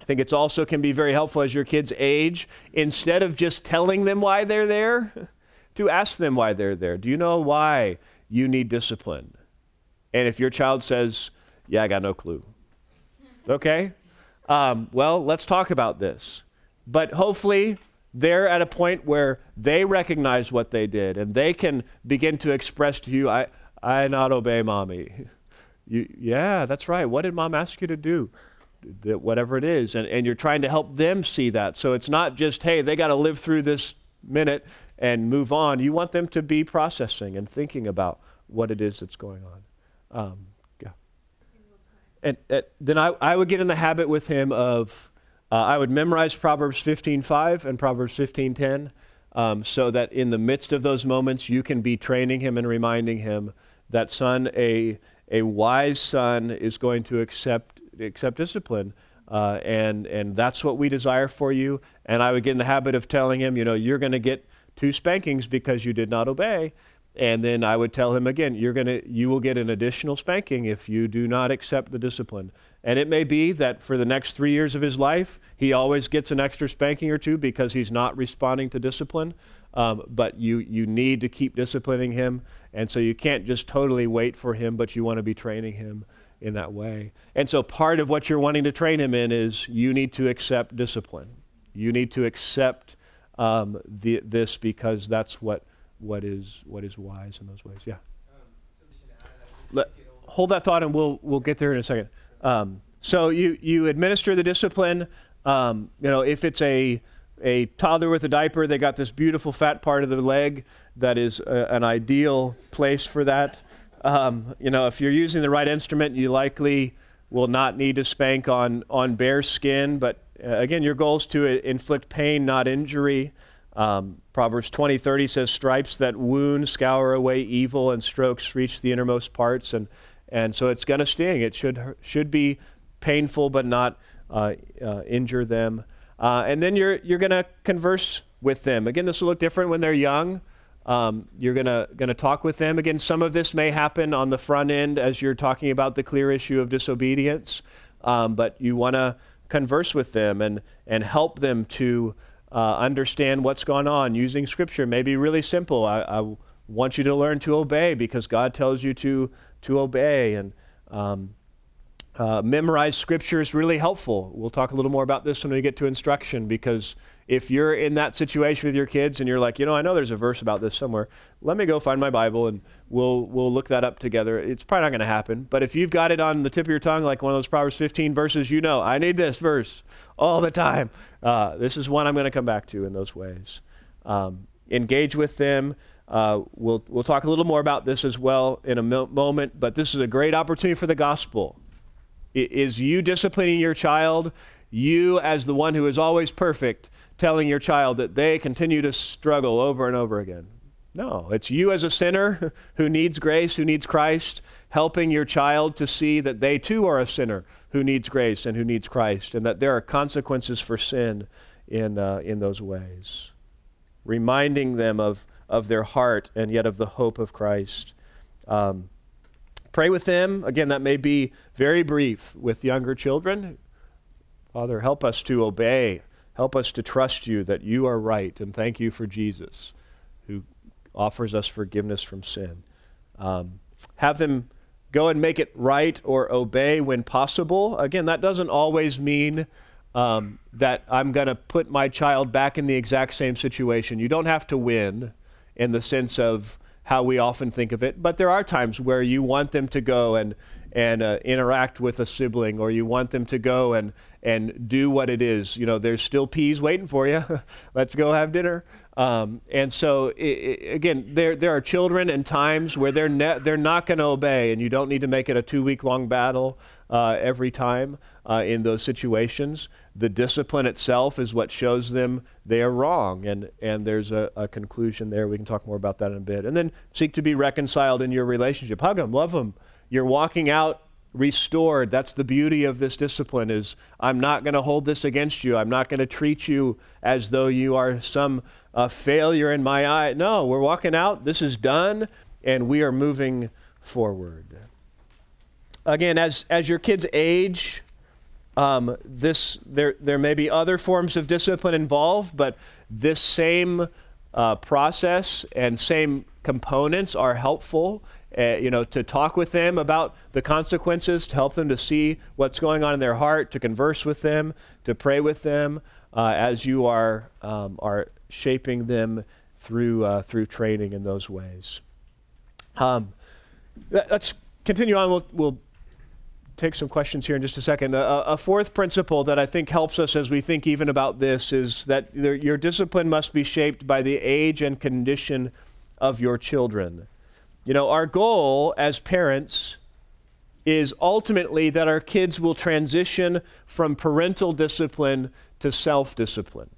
I think it's also can be very helpful as your kids age, instead of just telling them why they're there, to ask them why they're there. Do you know why you need discipline? And if your child says, Yeah, I got no clue, okay, um, well, let's talk about this. But hopefully, they're at a point where they recognize what they did and they can begin to express to you, I, I not obey mommy. You, yeah, that's right. What did mom ask you to do? Whatever it is. And, and you're trying to help them see that. So it's not just, hey, they got to live through this minute and move on. You want them to be processing and thinking about what it is that's going on. Um. And, and then I, I would get in the habit with him of uh, I would memorize Proverbs 15:5 and Proverbs 15:10, um, so that in the midst of those moments you can be training him and reminding him that son, a a wise son is going to accept accept discipline. Uh, and and that's what we desire for you. And I would get in the habit of telling him, you know, you're going to get two spankings because you did not obey. And then I would tell him again, you're gonna, you will get an additional spanking if you do not accept the discipline. And it may be that for the next three years of his life, he always gets an extra spanking or two because he's not responding to discipline. Um, but you, you need to keep disciplining him. And so you can't just totally wait for him, but you want to be training him in that way. And so part of what you're wanting to train him in is you need to accept discipline. You need to accept um, the, this because that's what what is what is wise in those ways. Yeah. Let, hold that thought, and we'll we'll get there in a second. Um, so you you administer the discipline. Um, you know, if it's a a toddler with a diaper, they got this beautiful fat part of the leg that is a, an ideal place for that. Um, you know, if you're using the right instrument, you likely will not need to spank on, on bare skin. But uh, again, your goal is to inflict pain, not injury. Um, Proverbs 20, 30 says, Stripes that wound scour away evil, and strokes reach the innermost parts. And, and so it's going to sting. It should, should be painful, but not uh, uh, injure them. Uh, and then you're, you're going to converse with them. Again, this will look different when they're young. Um, you're gonna gonna talk with them again. Some of this may happen on the front end as you're talking about the clear issue of disobedience, um, but you want to converse with them and and help them to uh, understand what's going on using Scripture. Maybe really simple. I, I, want you to learn to obey because God tells you to to obey and. Um, uh, memorize scripture is really helpful. We'll talk a little more about this when we get to instruction because if you're in that situation with your kids and you're like, you know, I know there's a verse about this somewhere, let me go find my Bible and we'll we'll look that up together. It's probably not going to happen. But if you've got it on the tip of your tongue, like one of those Proverbs 15 verses, you know, I need this verse all the time. Uh, this is one I'm going to come back to in those ways. Um, engage with them. Uh, we'll we'll talk a little more about this as well in a mo- moment. But this is a great opportunity for the gospel. Is you disciplining your child? You, as the one who is always perfect, telling your child that they continue to struggle over and over again. No, it's you as a sinner who needs grace, who needs Christ, helping your child to see that they too are a sinner who needs grace and who needs Christ, and that there are consequences for sin in, uh, in those ways. Reminding them of, of their heart and yet of the hope of Christ. Um, pray with them. Again, that may be very brief with younger children. Father, help us to obey Help us to trust you that you are right, and thank you for Jesus, offers us forgiveness from sin. Um, have them go and make it right or obey when possible. Again, that doesn't always mean um, that I'm going to put my child back in the exact same situation. You don't have to win in the sense of how we often think of it, but there are times where you want them to go and and uh, interact with a sibling, or you want them to go and and do what it is. You know, there's still peas waiting for you. Let's go have dinner. Um, and so, it, it, again, there there are children and times where they're ne- they're not going to obey, and you don't need to make it a two week long battle uh, every time uh, in those situations. The discipline itself is what shows them they are wrong, and and there's a, a conclusion there. We can talk more about that in a bit. And then seek to be reconciled in your relationship. Hug them, love them you're walking out restored. That's the beauty of this discipline is I'm not going to hold this against you. I'm not going to treat you as though you are some uh, failure in my eye. No, we're walking out. This is done and we are moving forward. Again, as as your kids age, um, this there there may be other forms of discipline involved, but this same uh, process and same components are helpful uh, you know, to talk with them about the consequences, to help them to see what's going on in their heart, to converse with them, to pray with them uh, as you are um, are shaping them through uh, through training in those ways. Um, let's continue on. We'll, we'll take some questions here in just a second. A, a, fourth principle that I think helps us as we think even about this is that there, your discipline must be shaped by the age and condition of your children. You know, our goal as parents is ultimately that our kids will transition from parental discipline to self discipline.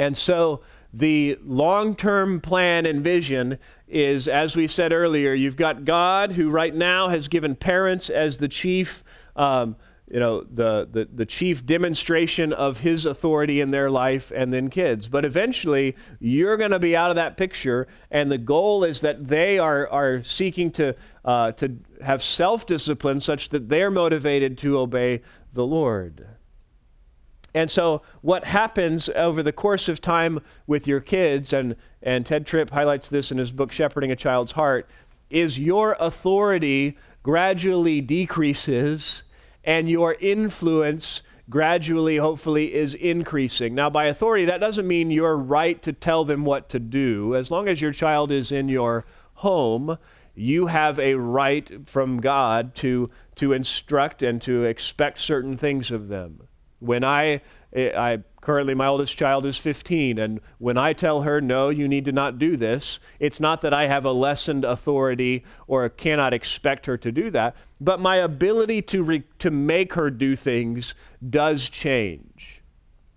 And so the long term plan and vision is, as we said earlier, you've got God who right now has given parents as the chief. Um, you know, the, the, the chief demonstration of his authority in their life and then kids. But eventually, you're going to be out of that picture, and the goal is that they are, are seeking to, uh, to have self discipline such that they're motivated to obey the Lord. And so, what happens over the course of time with your kids, and, and Tedd Tripp highlights this in his book, Shepherding a Child's Heart, is your authority gradually decreases and your influence gradually, hopefully, is increasing. Now, by authority, that doesn't mean you're right to tell them what to do. As long as your child is in your home, you have a right from God to, to instruct and to expect certain things of them. When I, eh, I Currently, my oldest child is 15, and when I tell her, no, you need to not do this, it's not that I have a lessened authority or cannot expect her to do that, but my ability to, re- to make her do things does change.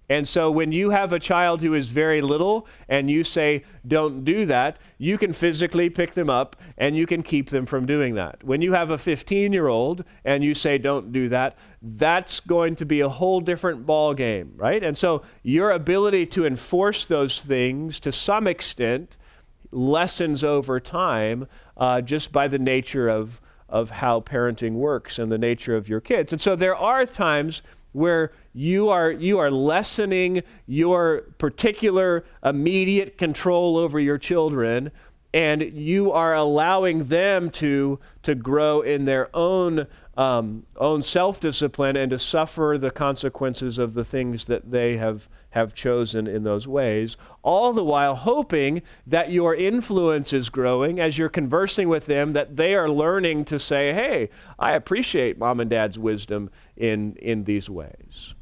And so when you have a child who is very little and you say, don't do that, you can physically pick them up and you can keep them from doing that. When you have a 15 year old and you say, don't do that, that's going to be a whole different ball game, right? And so your ability to enforce those things to some extent lessens over time uh, just by the nature of, of how parenting works and the nature of your kids. And so there are times where you are you are lessening your particular immediate control over your children and you are allowing them to to grow in their own um, own self-discipline and to suffer the consequences of the things that they have have chosen in those ways all the while hoping that your influence is growing as you're conversing with them that they are learning to say hey i appreciate mom and dad's wisdom in in these ways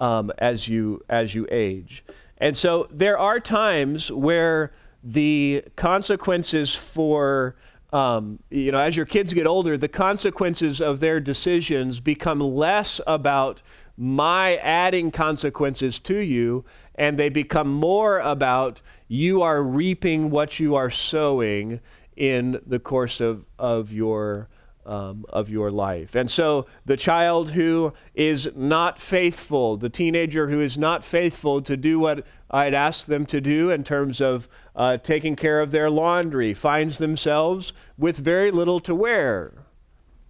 um, as you as you age. And so there are times where the consequences for um, you know as your kids get older, the consequences of their decisions become less about my adding consequences to you, and they become more about you are reaping what you are sowing in the course of, of your um, of your life. And so the child who is not faithful, the teenager who is not faithful to do what I'd asked them to do in terms of uh, taking care of their laundry, finds themselves with very little to wear.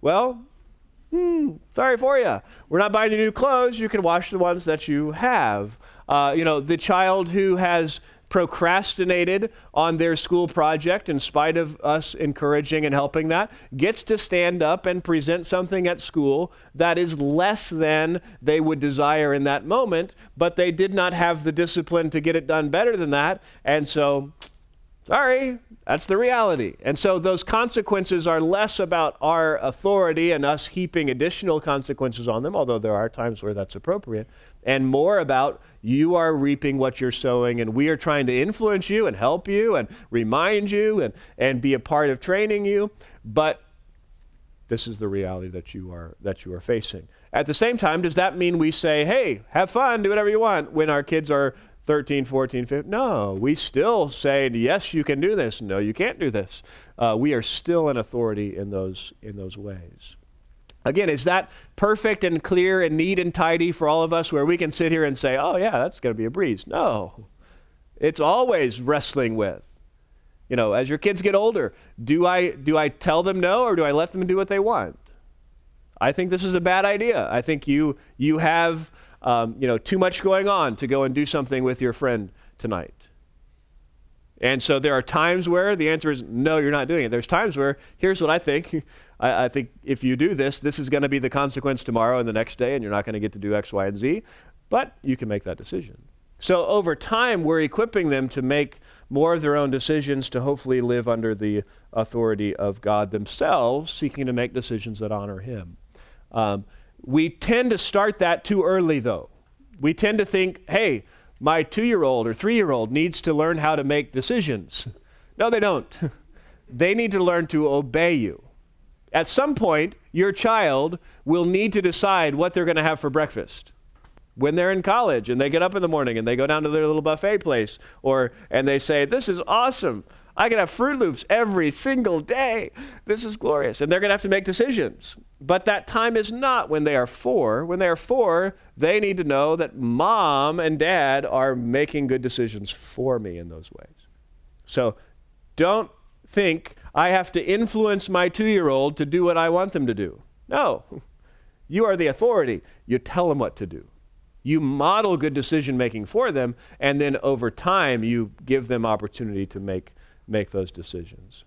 Well, hmm, sorry for you. We're not buying you new clothes. You can wash the ones that you have. Uh, you know, the child who has procrastinated on their school project in spite of us encouraging and helping that, gets to stand up and present something at school that is less than they would desire in that moment, but they did not have the discipline to get it done better than that. And so, sorry, that's the reality. And so those consequences are less about our authority and us heaping additional consequences on them, although there are times where that's appropriate, and more about you are reaping what you're sowing, and we are trying to influence you and help you and remind you and, and be a part of training you. But this is the reality that you are that you are facing. At the same time, does that mean we say, "Hey, have fun, do whatever you want" when our kids are 13, 14, 15. No, we still say, yes, you can do this. No, you can't do this. Uh, we are still an authority in those, in those ways. Again, is that perfect and clear and neat and tidy for all of us where we can sit here and say, oh, yeah, that's going to be a breeze? No. It's always wrestling with. You know, as your kids get older, do I, do I tell them no or do I let them do what they want? I think this is a bad idea. I think you, you have um, you know, too much going on to go and do something with your friend tonight. And so there are times where the answer is no, you're not doing it. There's times where here's what I think. I, I think if you do this, this is going to be the consequence tomorrow and the next day, and you're not going to get to do X, Y, and Z. But you can make that decision. So over time, we're equipping them to make more of their own decisions to hopefully live under the authority of God themselves, seeking to make decisions that honor Him. Um, we tend to start that too early, though. We tend to think, hey, my two year old or three year old needs to learn how to make decisions. No, they don't. they need to learn to obey you. At some point, your child will need to decide what they're going to have for breakfast. When they're in college and they get up in the morning and they go down to their little buffet place, or and they say, This is awesome. I can have Froot Loops every single day. This is glorious. And they're going to have to make decisions. But that time is not when they are four. When they are four, they need to know that mom and dad are making good decisions for me in those ways. So don't think I have to influence my two year old to do what I want them to do. No. You are the authority. You tell them what to do. You model good decision making for them, and then over time, you give them opportunity to make make those decisions.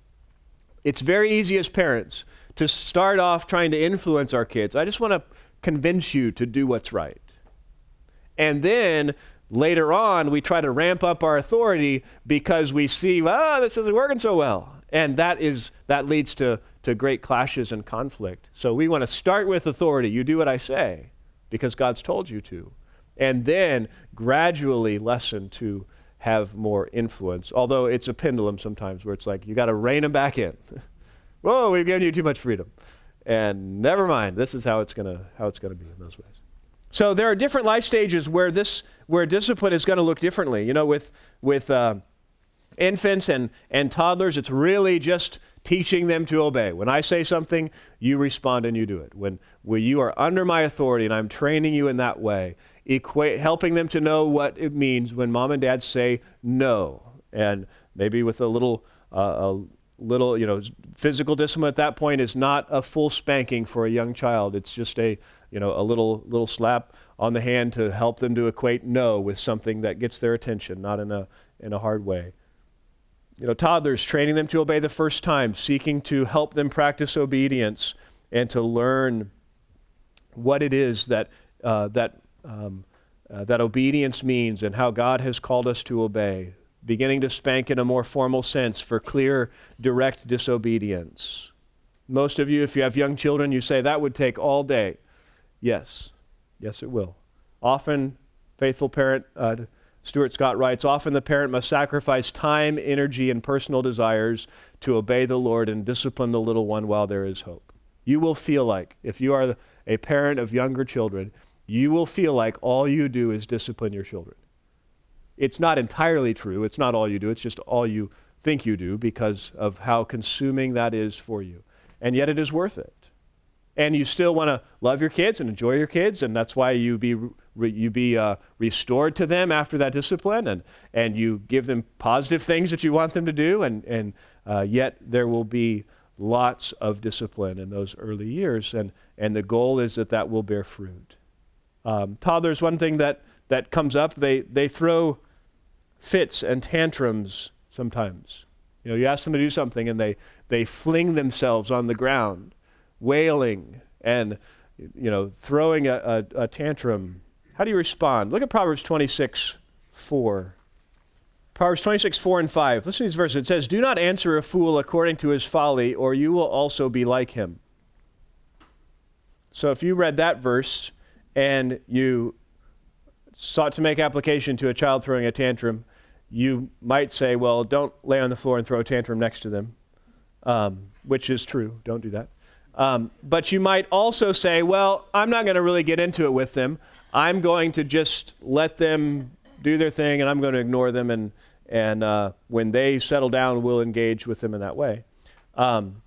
It's very easy as parents to start off trying to influence our kids. I just want to convince you to do what's right. And then later on, we try to ramp up our authority because we see, oh, this isn't working so well. And that is that leads to, to great clashes and conflict. So we want to start with authority. You do what I say because God's told you to. and then gradually lessen to have more influence. Although it's a pendulum sometimes where it's like you got to rein them back in. Whoa, we've given you too much freedom. And never mind, this is how it's going to how it's going to be in those ways. So there are different life stages where this where discipline is going to look differently. You know, with with uh, infants and and toddlers, it's really just teaching them to obey. When I say something, you respond and you do it. When when you are under my authority and I'm training you in that way, equate, helping them to know what it means when mom and dad say no, and maybe with a little uh, a little you know physical discipline at that point is not a full spanking for a young child. It's just a you know, a little, little slap on the hand to help them to equate no with something that gets their attention, not in a, in a hard way. You know, toddlers, training them to obey the first time, seeking to help them practice obedience and to learn what it is that, uh, that, um, uh, that obedience means and how God has called us to obey. Beginning to spank in a more formal sense for clear, direct disobedience. Most of you, if you have young children, you say that would take all day. Yes. Yes, it will. Often, faithful parent uh, Stuart Scott writes often the parent must sacrifice time, energy, and personal desires to obey the Lord and discipline the little one while there is hope. You will feel like, if you are a parent of younger children, you will feel like all you do is discipline your children. It's not entirely true. It's not all you do. It's just all you think you do because of how consuming that is for you. And yet it is worth it and you still want to love your kids and enjoy your kids, and that's why you be re, you be uh, restored to them after that discipline, and and you give them positive things that you want them to do, and and uh, yet there will be lots of discipline in those early years, and and the goal is that that will bear fruit. Um, toddlers, one thing that that comes up, they they throw fits and tantrums sometimes. You know, you ask them to do something, and they they fling themselves on the ground wailing and you know throwing a, a, a, tantrum. How do you respond? Look at proverbs 26 4 proverbs 26 4 and 5 listen to these verses. It says do not answer a fool according to his folly or you will also be like him. So if you read that verse and you sought to make application to a child throwing a tantrum you might say well don't lay on the floor and throw a tantrum next to them um, which is true don't do that um, but you might also say, well, I'm not going to really get into it with them. I'm going to just let them do their thing and I'm going to ignore them. And, and uh, when they settle down, we'll engage with them in that way. Um,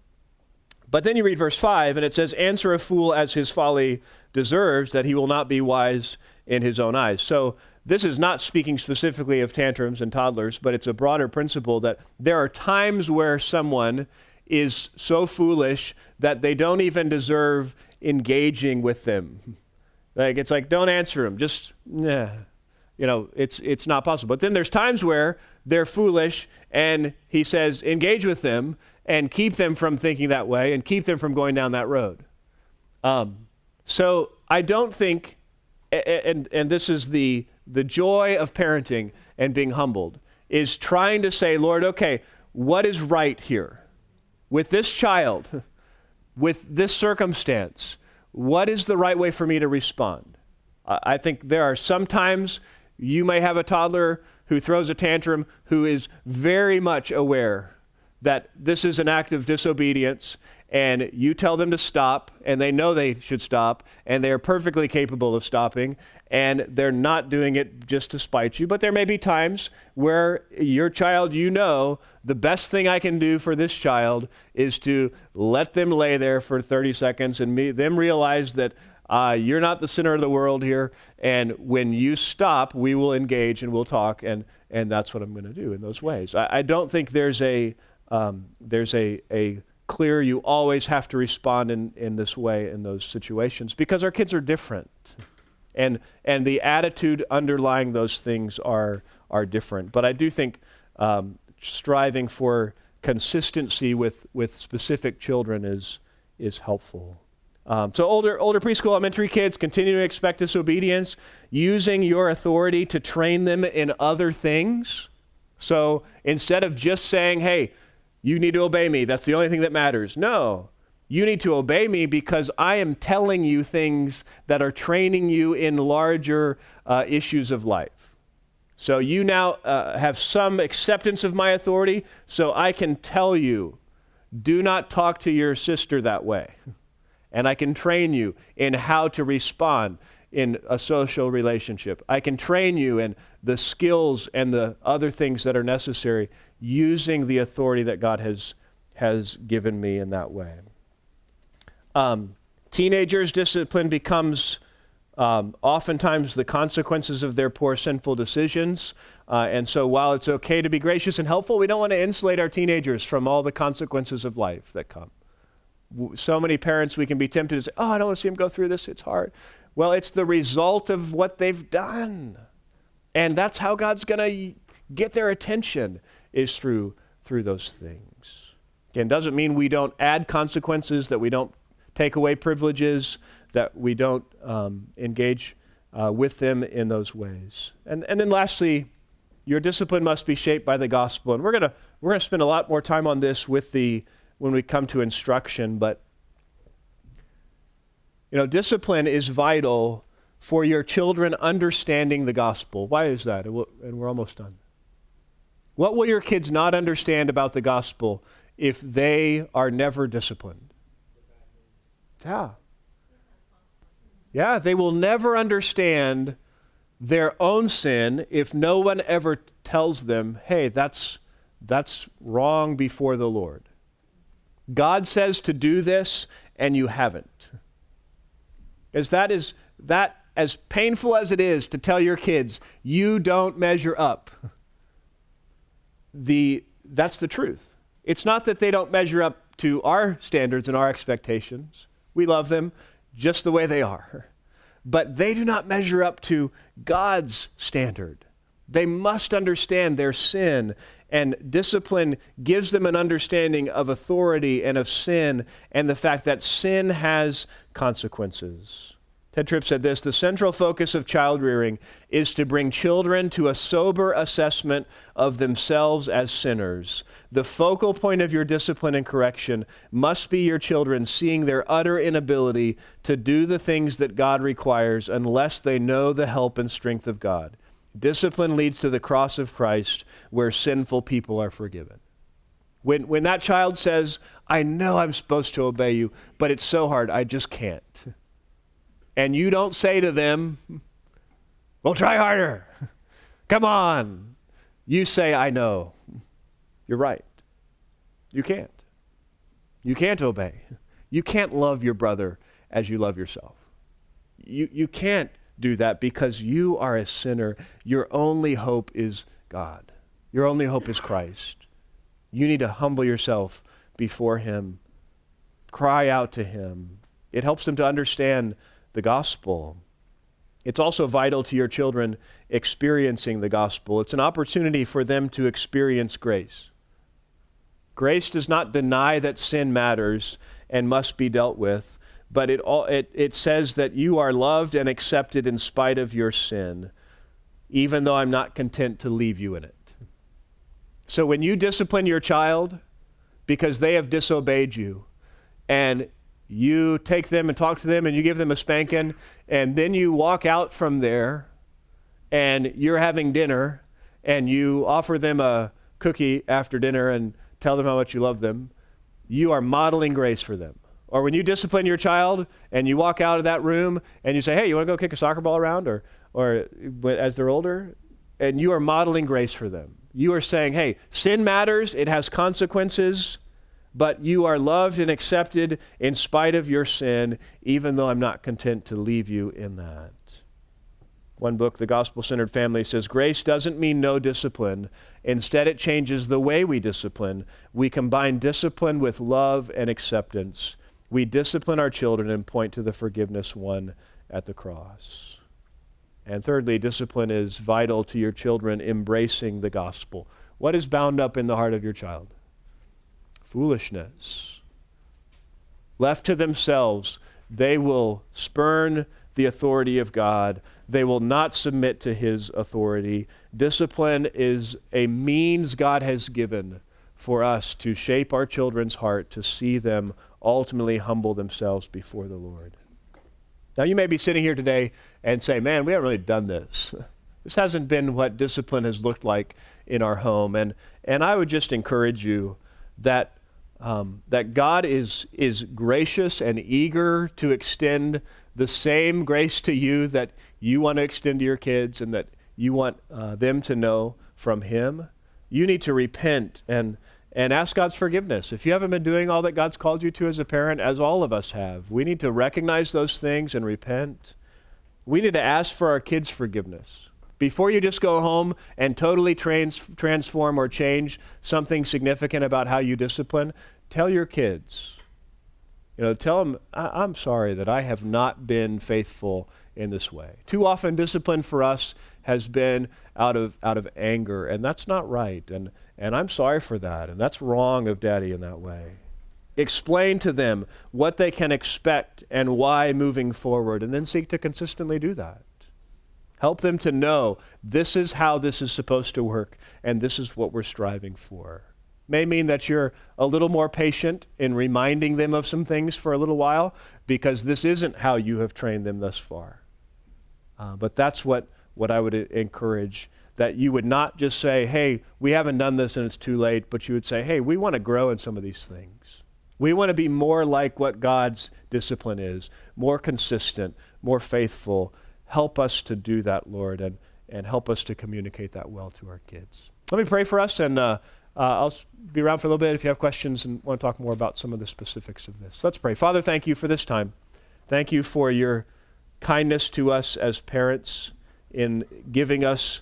but then you read verse 5 and it says, Answer a fool as his folly deserves, that he will not be wise in his own eyes. So this is not speaking specifically of tantrums and toddlers, but it's a broader principle that there are times where someone is so foolish that they don't even deserve engaging with them. Like it's like don't answer them. Just nah. You know, it's it's not possible. But then there's times where they're foolish and he says engage with them and keep them from thinking that way and keep them from going down that road. Um, so I don't think and and this is the the joy of parenting and being humbled is trying to say, Lord, okay, what is right here? with this child, with this circumstance, what is the right way for me to respond? I think there are sometimes you may have a toddler who throws a tantrum who is very much aware that this is an act of disobedience and you tell them to stop and they know they should stop and they are perfectly capable of stopping and they're not doing it just to spite you but there may be times where your child you know the best thing i can do for this child is to let them lay there for 30 seconds and me, them realize that uh, you're not the center of the world here and when you stop we will engage and we'll talk and, and that's what i'm going to do in those ways. I, I don't think there's a um, there's a, a clear you always have to respond in, in this way in those situations because our kids are different. And, and the attitude underlying those things are, are different. But I do think um, striving for consistency with, with specific children is, is helpful. Um, so older, older preschool, elementary kids continue to expect disobedience, using your authority to train them in other things. So instead of just saying, hey, you need to obey me. That's the only thing that matters. No. You need to obey me because I am telling you things that are training you in larger uh, issues of life. So you now uh, have some acceptance of my authority, so I can tell you do not talk to your sister that way. And I can train you in how to respond in a social relationship. I can train you in the skills and the other things that are necessary using the authority that God has, has given me in that way. Um, teenagers' discipline becomes um, oftentimes the consequences of their poor sinful decisions. Uh, and so while it's okay to be gracious and helpful, we don't want to insulate our teenagers from all the consequences of life that come. So many parents, we can be tempted to say, Oh, I don't want to see them go through this. It's hard. Well, it's the result of what they've done. And that's how God's going to get their attention is through through those things. Again, doesn't mean we don't add consequences, that we don't take away privileges, that we don't um, engage uh, with them in those ways. And, and then lastly, your discipline must be shaped by the gospel. And we're going we're to spend a lot more time on this with the when we come to instruction, but you know, discipline is vital for your children understanding the gospel. Why is that? And we're almost done. What will your kids not understand about the gospel if they are never disciplined? Yeah. Yeah, they will never understand their own sin if no one ever tells them, hey, that's, that's wrong before the Lord. God says to do this, and you haven't. As that is that as painful as it is to tell your kids you don't measure up. The that's the truth. It's not that they don't measure up to our standards and our expectations. We love them just the way they are. But they do not measure up to God's standard. They must understand their sin, and discipline gives them an understanding of authority and of sin and the fact that sin has consequences. Tedd Tripp said this The central focus of child rearing is to bring children to a sober assessment of themselves as sinners. The focal point of your discipline and correction must be your children seeing their utter inability to do the things that God requires unless they know the help and strength of God. Discipline leads to the cross of Christ where sinful people are forgiven. When, when that child says, I know I'm supposed to obey you, but it's so hard, I just can't and you don't say to them, Well, try harder. Come on. You say, I know. You're right. You can't. You can't obey. You can't love your brother as you love yourself. You, you can't do that because you are a sinner. Your only hope is God. Your only hope is Christ. You need to humble yourself before Him, cry out to Him. It helps them to understand the gospel. It's also vital to your children experiencing the gospel. It's an opportunity for them to experience grace. Grace does not deny that sin matters and must be dealt with, but it, all, it, it says that you are loved and accepted in spite of your sin, even though I'm not content to leave you in it. So when you discipline your child because they have disobeyed you, and you take them and talk to them and you give them a spanking, and then you walk out from there and you're having dinner and you offer them a cookie after dinner and tell them how much you love them, you are modeling grace for them. Or when you discipline your child and you walk out of that room and you say, hey, you want to go kick a soccer ball around? Or, or as they're older, and you are modeling grace for them. You are saying, hey, sin matters, it has consequences but you are loved and accepted in spite of your sin, even though I'm not content to leave you in that. One book, The Gospel Centered Family, says grace doesn't mean no discipline. Instead, it changes the way we discipline. We combine discipline with love and acceptance. We discipline our children and point to the forgiveness won at the cross. And thirdly, discipline is vital to your children embracing the gospel. What is bound up in the heart of your child? Foolishness. Left to themselves, they will spurn the authority of God. They will not submit to his authority. Discipline is a means God has given for us to shape our children's heart to see them ultimately humble themselves before the Lord. Now, you may be sitting here today and say, man, we haven't really done this. This hasn't been what discipline has looked like in our home. And, and I would just encourage you that, um, that God is, is gracious and eager to extend the same grace to you that you want to extend to your kids and that you want uh, them to know from Him. You need to repent and and ask God's forgiveness. If you haven't been doing all that God's called you to as a parent, as all of us have, we need to recognize those things and repent. We need to ask for our kids' forgiveness. Before you just go home and totally trans- transform or change something significant about how you discipline, tell your kids. You know, tell them, I- I'm sorry that I have not been faithful in this way. Too often, discipline for us has been out of, out of anger, and that's not right. And and I'm sorry for that. And that's wrong of daddy in that way. Explain to them what they can expect and why moving forward, and then seek to consistently do that. Help them to know this is how this is supposed to work, and this is what we're striving for. May mean that you're a little more patient in reminding them of some things for a little while, because this isn't how you have trained them thus far. Uh, but that's what, what I would encourage that you would not just say, hey, we haven't done this and it's too late, but you would say, hey, we want to grow in some of these things. We want to be more like what God's discipline is, more consistent, more faithful. Help us to do that, Lord, and, and help us to communicate that well to our kids. Let me pray for us, and uh, uh, I'll be around for a little bit if you have questions and want to talk more about some of the specifics of this. Let's pray. Father, thank you for this time. Thank you for your kindness to us as parents in giving us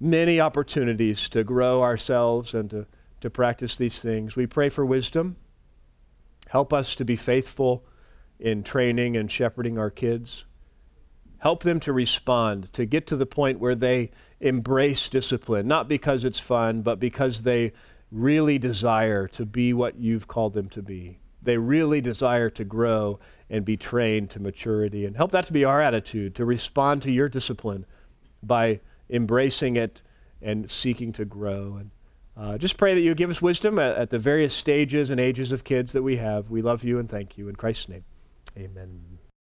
many opportunities to grow ourselves and to, to practice these things. We pray for wisdom. Help us to be faithful in training and shepherding our kids. Help them to respond, to get to the point where they embrace discipline, not because it's fun, but because they really desire to be what you've called them to be. They really desire to grow and be trained to maturity. And help that to be our attitude, to respond to your discipline by embracing it and seeking to grow. And uh, just pray that you give us wisdom at, at the various stages and ages of kids that we have. We love you and thank you. In Christ's name, amen.